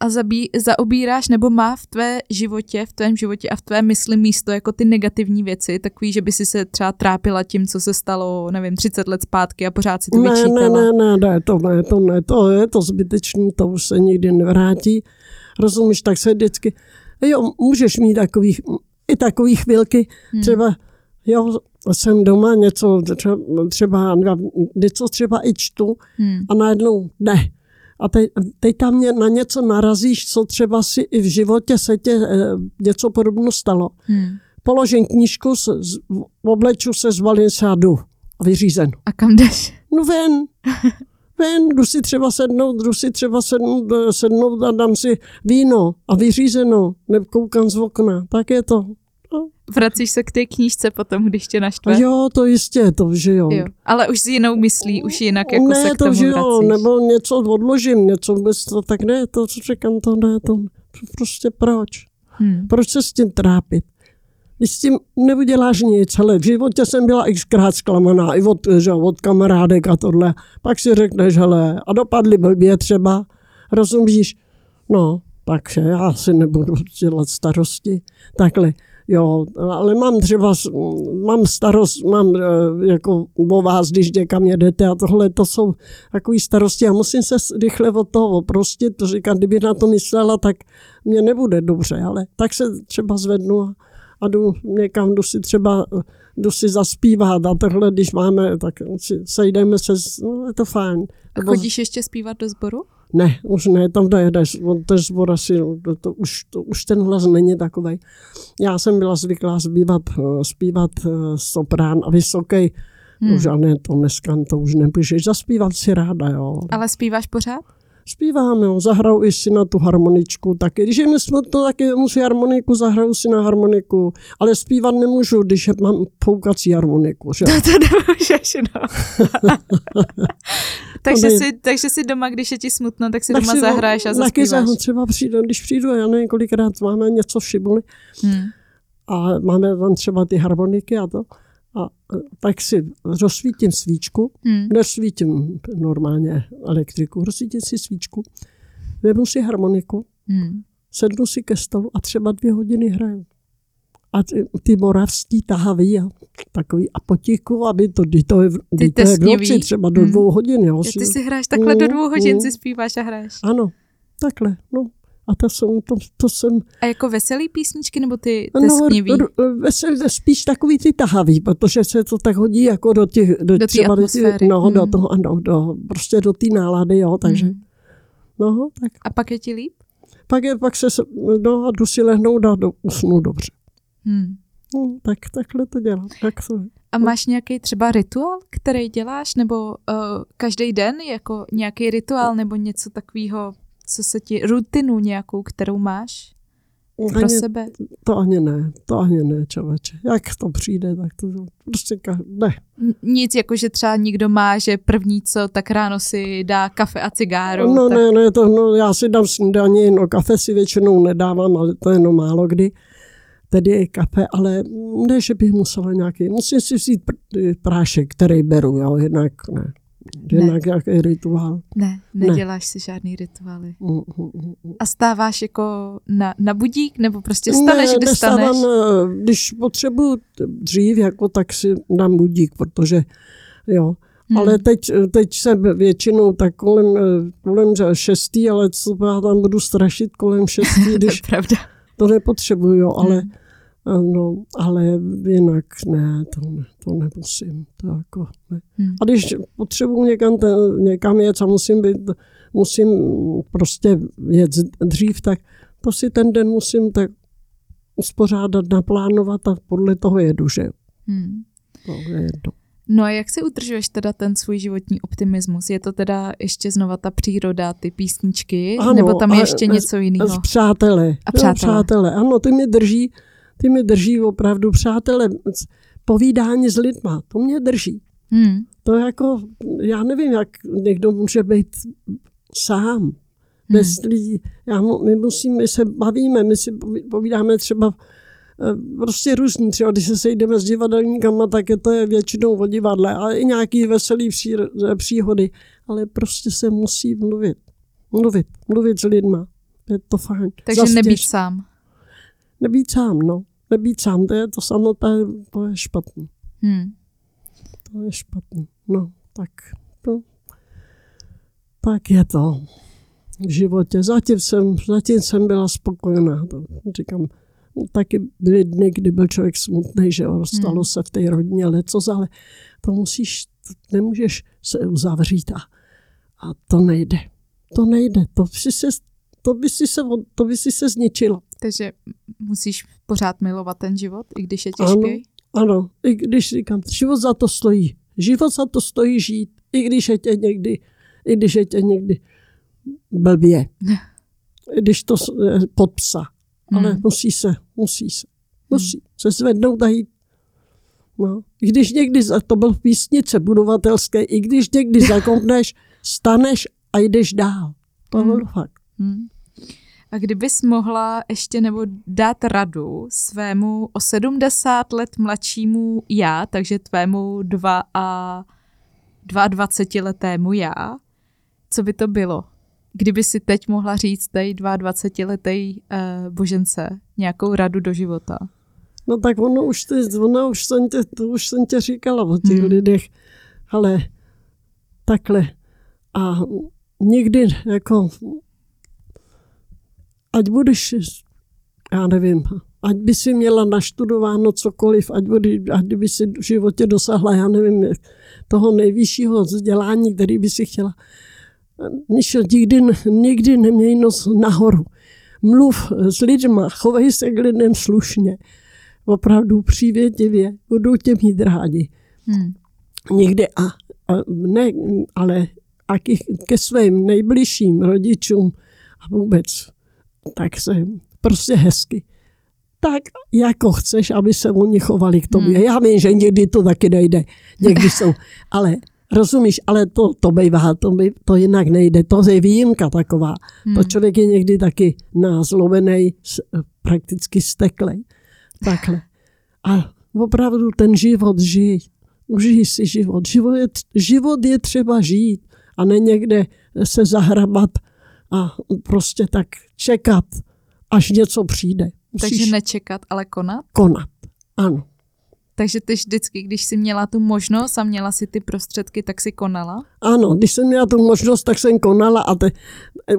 a zabí, zaobíráš nebo má v tvé životě, v tvém životě a v tvé mysli místo jako ty negativní věci, takový, že by si se třeba trápila tím, co se stalo, nevím, 30 let zpátky a pořád si to ne, vyčítala? Ne, ne, ne, ne, to ne, to ne, to je to zbytečný, to už se nikdy nevrátí. Rozumíš, tak se vždycky, jo, můžeš mít takových, i takových chvilky, hmm. třeba, jo, jsem doma něco, třeba, třeba něco třeba i čtu hmm. a najednou ne, a teď, teď tam mě na něco narazíš, co třeba si i v životě se tě e, něco podobného stalo. Hmm. Položím knížku, obleču se, zvalím se a jdu. A vyřízen. A kam jdeš? No ven. ven, jdu si třeba sednout, jdu si třeba sednout, eh, sednout a dám si víno a vyřízeno, nebo koukám z okna. Tak je to. Vracíš se k té knížce potom, když tě naštve? Jo, to jistě, to že jo. jo. Ale už s jinou myslí, už jinak jako ne, se k tomu to, že jo, nebo něco odložím, něco bez to, tak ne, to, co říkám, to ne, to, prostě proč? Hmm. Proč se s tím trápit? Když s tím neuděláš nic, ale v životě jsem byla xkrát zklamaná, i od, že, od kamarádek a tohle. Pak si řekneš, hele, a dopadly blbě třeba, rozumíš? No, takže já si nebudu dělat starosti. Takhle. Jo, ale mám třeba, mám starost, mám e, jako o vás, když někam jedete a tohle, to jsou takové starosti a musím se rychle od toho prostě to říkám, kdyby na to myslela, tak mě nebude dobře, ale tak se třeba zvednu a, a jdu někam, jdu si třeba, jdu si zaspívat a tohle, když máme, tak si sejdeme se, no je to fajn. A chodíš ještě zpívat do sboru? Ne, už ne, tam dojedeš, ten zbor asi, to, to, už, to, už ten hlas není takový. Já jsem byla zvyklá zpívat, eh, zpívat eh, soprán a vysoký, hmm. už a ne, to dneska to už nemůžeš zaspívat si ráda, jo. Ale zpíváš pořád? Zpívám, jo, zahraju i si na tu harmoničku taky. Když je mi smutno, taky musí harmoniku, zahraju si na harmoniku. Ale zpívat nemůžu, když mám poukací harmoniku. Že? To, to nemůžeš, no. takže, si, takže si doma, když je ti smutno, tak si tak doma si zahraješ a zaspíváš. Taky třeba přijdu, když přijdu, já nevím, kolikrát máme něco v šibuli. Hmm. A máme tam třeba ty harmoniky a to. A tak si rozsvítím svíčku, hmm. nesvítím normálně elektriku, rozsvítím si svíčku, vezmu si harmoniku, hmm. sednu si ke stolu a třeba dvě hodiny hraju. a ty, ty moravský tahavý a takový a potichu, aby to, kdy to je, kdy to je v noci, třeba do Hmm. dvou hodin. Jo, Ty si hraješ takhle do Mm, dvou hodin, mm. si zpíváš a hraješ. Ano, takhle, no. A to jsem, to, to jsem, A jako veselý písničky nebo ty no, tesknivý? r- vesel, spíš takový ty tahavý, protože se to tak hodí jako do těch, do, Do té třeba do, těch- no, do Hmm. toho, ano, do, prostě do té nálady, jo, takže, Hmm. no, tak A pak je ti líp? pak, je, pak se, no a jdu si lehnout a do, usnu dobře. Hmm. No, tak takhle to dělám, tak to. A máš nějaký třeba rituál, který děláš, nebo uh, každý den jako nějaký rituál, nebo něco takového, co se ti, rutinu nějakou, kterou máš pro Ani, sebe? to ani ne, to ani ne, člověče. Jak to přijde, tak to prostě ne. Nic, jako že třeba někdo má, že první co, tak ráno si dá kafe a cigáru. No tak... ne, ne, to, no, já si dám snídaní, no kafe si většinou nedávám, ale to je jenom málo kdy. Tedy je kafe, ale ne, že bych musela nějaký, musím si vzít pr- prášek, který beru, jo, jinak ne. Jinak nějaký rituál. Ne, neděláš si žádný rituály. Mm, mm, mm. A stáváš jako na, na budík, nebo prostě staneš, ne, kdy nestávám, staneš? eh, Když potřebuji dřív, jako, tak si dám budík, protože jo. Hmm. Ale teď, teď jsem většinou tak kolem, eh, kolem šestý, ale co já tam budu strašit kolem šestý, to když pravda. to nepotřebuju, jo, ale, Hmm. No, ale jinak ne, to, ne, to nemusím. To jako ne. Hmm. A když potřebuji někam, někam jet a musím, být, musím prostě jet dřív, tak to si ten den musím tak uspořádat, naplánovat a podle toho jedu, že. Hmm. To je jedno. No a jak si udržuješ teda ten svůj životní optimismus? Je to teda ještě znova ta příroda, ty písničky, Ano, nebo tam je ještě a- něco jiného? Přátelé. A přátelé. Jo, přátelé. Ano, ty mi drží, ty mi drží opravdu přátelé. Povídání s lidma, to mě drží. Hmm. To je jako, já nevím, jak někdo může být sám, bez lidí. Já, my musíme, my se bavíme, my si poví- povídáme třeba eh, prostě různý, třeba když se sejdeme s divadelníkama, tak je to je většinou o divadle, ale i nějaký veselý pří, příhody, ale prostě se musí mluvit. Mluvit, mluvit s lidma. Je to fajn. Takže Zastěž- nebýt sám. Nebýt sám, no. Nebýt sám, to je to samotné, to je špatný. Hmm. To je špatný. No, tak to, tak je to v životě. Zatím jsem, zatím jsem byla spokojená. To říkám, taky byly dny, kdy byl člověk smutný, že stalo Hmm. se v té rodině lecos, ale to musíš, to nemůžeš se uzavřít a, a to nejde. To nejde. To by si se, to by si se, to by si se zničila. Takže musíš pořád milovat ten život, i když je Ano. těžký? Ano, i když říkám, život za to stojí. Život za to stojí žít, i když je tě někdy, i když je tě někdy blbě. I když to je pod psa. Ale Hmm. musí se, musí se. Musí se zvednout a jít. No. I když někdy, za- to byl v písnice budovatelské, i když někdy zakopneš, staneš a jdeš dál. To Hmm. bylo fakt. Hmm. A kdybys mohla ještě nebo dát radu svému o 70 let mladšímu já, takže tvému 2 a 22 letému já, co by to bylo? Kdyby si teď mohla říct té 22 letý uh, božence nějakou radu do života. No tak ono už, ty, ono už, jsem tě, to už jsem tě říkala o těch Hmm. lidech, ale takhle. A někdy jako, ať budeš, já nevím, ať by si měla naštudováno cokoliv, ať, by, ať by si v životě dosáhla, já nevím, toho nejvyššího vzdělání, který by si chtěla. Míšo, nikdy, nikdy neměj nos nahoru. Mluv s lidma, chovej se k lidem slušně opravdu přívětivě, budou tě mít rádi. Hmm. Někde a, a ne, ale a ke, ke svým nejbližším rodičům a vůbec, tak se prostě hezky. Tak jako chceš, aby se oni chovali k tobě. Hmm. Já vím, že někdy to taky nejde, někdy jsou, ale rozumíš, ale to, to bývá, to, by, to jinak nejde, to je výjimka taková. Hmm. To člověk je někdy taky nazlovený, s- prakticky steklej. Takhle. A opravdu ten život žij. Užij si život. Život je, život je třeba žít a ne někde se zahrabat a prostě tak čekat, až něco přijde. Musíš Takže nečekat, ale konat? konat. Ano. Takže ty vždycky, když jsi měla tu možnost a měla si ty prostředky, tak si konala? Ano, když jsem měla tu možnost, tak jsem konala a te,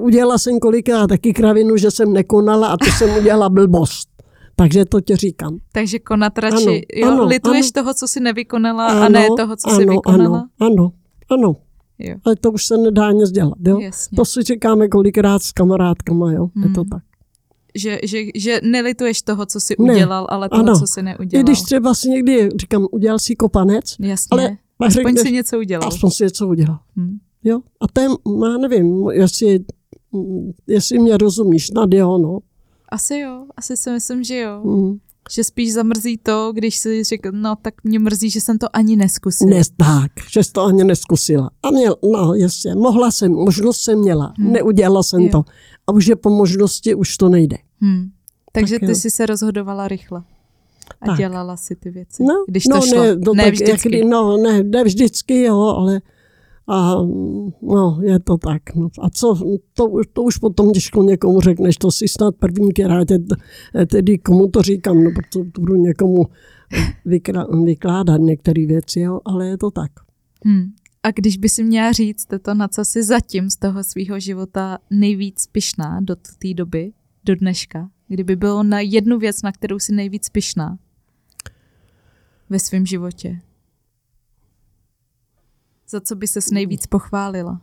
udělala jsem kolikrát taky kravinu, že jsem nekonala a to jsem udělala blbost. Takže to tě říkám. Takže konat radši, Ano, jo, ano, lituješ ano. toho, co jsi nevykonala a ne toho, co jsi ano, vykonala? Ano, ano, ano. Jo, Ale to už se nedá nic dělat, jo? jasně. To si říkáme kolikrát s kamarádkama, jo? Je to Hmm. tak. Že, že, že nelituješ toho, co jsi Ne, udělal, ale toho, ano. co jsi I neudělal. když třeba si někdy říkám, udělal si kopanec, Jasně, ale aspoň řekneš, si něco udělal. aspoň si něco udělal. Hm. Jo? A to je, já nevím, jestli, jestli mě rozumíš, snad jo, no. Asi jo, asi si myslím, že jo. Mm. Že spíš zamrzí to, když si řekl, no tak mě mrzí, že jsem to ani neskusil. Ne, tak, že jsi to ani neskusila. A měl, no, jasně, mohla jsem, možnost jsem měla, Hmm. neudělala jsem Jo. to. A už je po možnosti, už to nejde. Hm. Takže Tak ty jo. jsi se rozhodovala rychle. A Tak. dělala si ty věci. No, když no, to šlo. Ne, no, ne tak vždycky. Jakdy, no, ne, ne vždycky, jo, ale a, no, je to tak. No. A co, to, už- to už potom těžko někomu řekneš, to si snad první, která tě, tedy komu to říkám, no, protože to budu někomu vykládat některé věci, jo, ale je to tak. Hm. A když by si měla říct to, na co jsi zatím z toho svého života nejvíc pyšná do té doby, do dneška, kdyby bylo na jednu věc, na kterou jsi nejvíc pyšná ve svém životě, za co by ses nejvíc pochválila?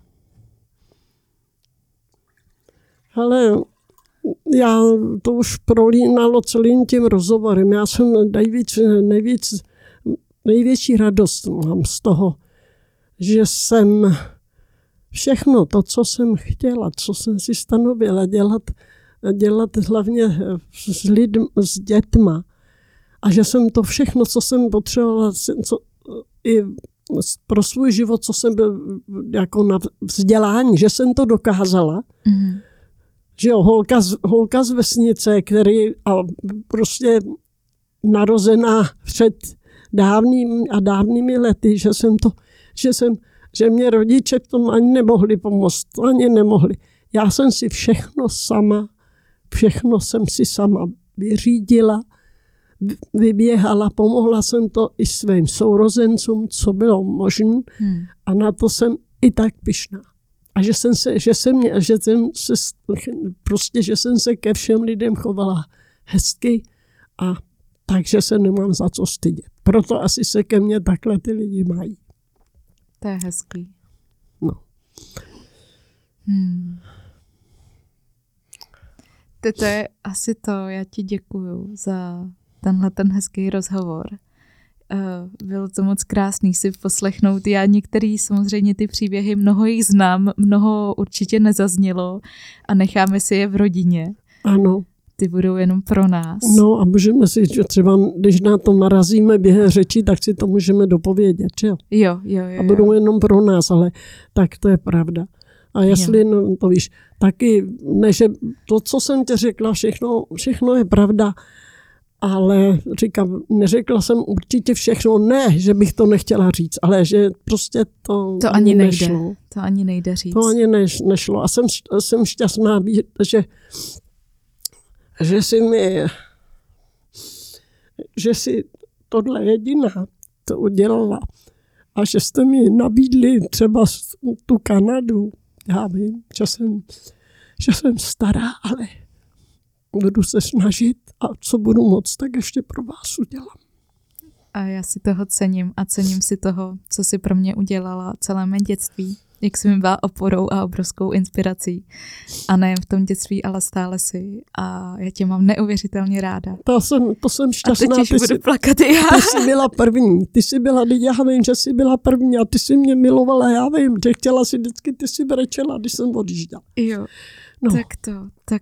Ale já to už prolínalo celým tím rozhovorem. Já jsem nejvíc, nejvíc, největší radost mám z toho, že jsem všechno to, co jsem chtěla, co jsem si stanovila dělat, dělat hlavně s lidmi, s dětma, a že jsem to všechno, co jsem potřebovala, co, i pro svůj život, co jsem byl jako na vzdělání, že jsem to dokázala, Mhm. že jo, holka z, holka z vesnice, který a prostě narozená před dávnými a dávnými lety, že jsem to, že jsem, že mě rodiče v tom ani nemohli pomoct, to ani nemohli. Já jsem si všechno sama, všechno jsem si sama vyřídila, vy- vyběhala, pomohla jsem to i svým sourozencům, co bylo možné Hm. a na to jsem i tak pyšná. A že jsem se, že jsem, že jsem se, prostě, že jsem se ke všem lidem chovala hezky a takže se nemám za co stydět. Proto asi se ke mně takhle ty lidi mají. To je hezký. No. Hmm. To, to je asi to. Já ti děkuju za tenhle ten hezký rozhovor. Uh, bylo to moc krásný si poslechnout. Já některý samozřejmě ty příběhy, mnoho jich znám, mnoho určitě nezaznělo a necháme si je v rodině. Ano, Ty budou jenom pro nás. no a můžeme si, že třeba, když na to narazíme během řeči, tak si to můžeme dopovědět, že jo? Jo, jo, jo. A budou jenom pro nás, ale tak to je pravda. A jestli, no, to víš, taky, ne, že to, co jsem ti řekla, všechno, všechno je pravda, ale říkám, neřekla jsem určitě všechno, ne, že bych to nechtěla říct, ale že prostě to, To ani nejde. nešlo. To ani nejde říct. To ani neš, nešlo. A jsem, jsem šťastná, že, že si mi, že si tohle jediná to udělala. A že jste mi nabídli třeba tu Kanadu. Já vím, že jsem, že jsem stará, ale budu se snažit a co budu moc, tak ještě pro vás udělám. A já si toho cením a cením si toho, co si pro mě udělala celé mé dětství. Jak jsi mi byla oporou a obrovskou inspirací. A nejen v tom dětství, ale stále si. A já tě mám neuvěřitelně ráda. To jsem, to jsem A šťastná. teď už ty budu jsi- plakat i já. Ty jsi byla první, ty jsi byla, teď já vím, že jsi byla první a ty jsi mě milovala, já vím, že chtěla si vždycky, ty jsi brečela, když jsem odjížděla. Jo, No. tak to, tak,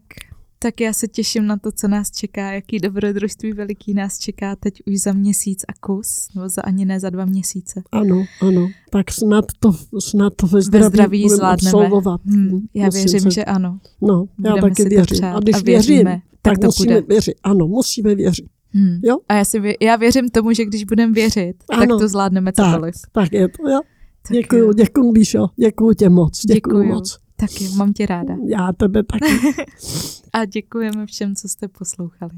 tak já se těším na to, co nás čeká, jaký dobrodružství veliký nás čeká teď už za měsíc a kus, nebo za ani ne za dva měsíce. Ano, ano, tak snad to, snad to ve zdraví, Ve zdraví zvládneme. absolvovat. Hmm, já Musím věřím, se- že ano. No, já budeme si taky to věřím. A když a věřím, věříme, tak tak to musíme bude. věřit. Ano, musíme věřit. Hmm. Jo? A já, si vě, já věřím tomu, že když budeme věřit, tak Ano. to zvládneme Tak, cokoliv. tak je to, jo. Tak Děkuju, jo. děkuju, Bíšo, děkuju tě moc, děkuju, Děkuju. moc. Taky, mám tě ráda. Já tebe taky. A děkujeme všem, co jste poslouchali.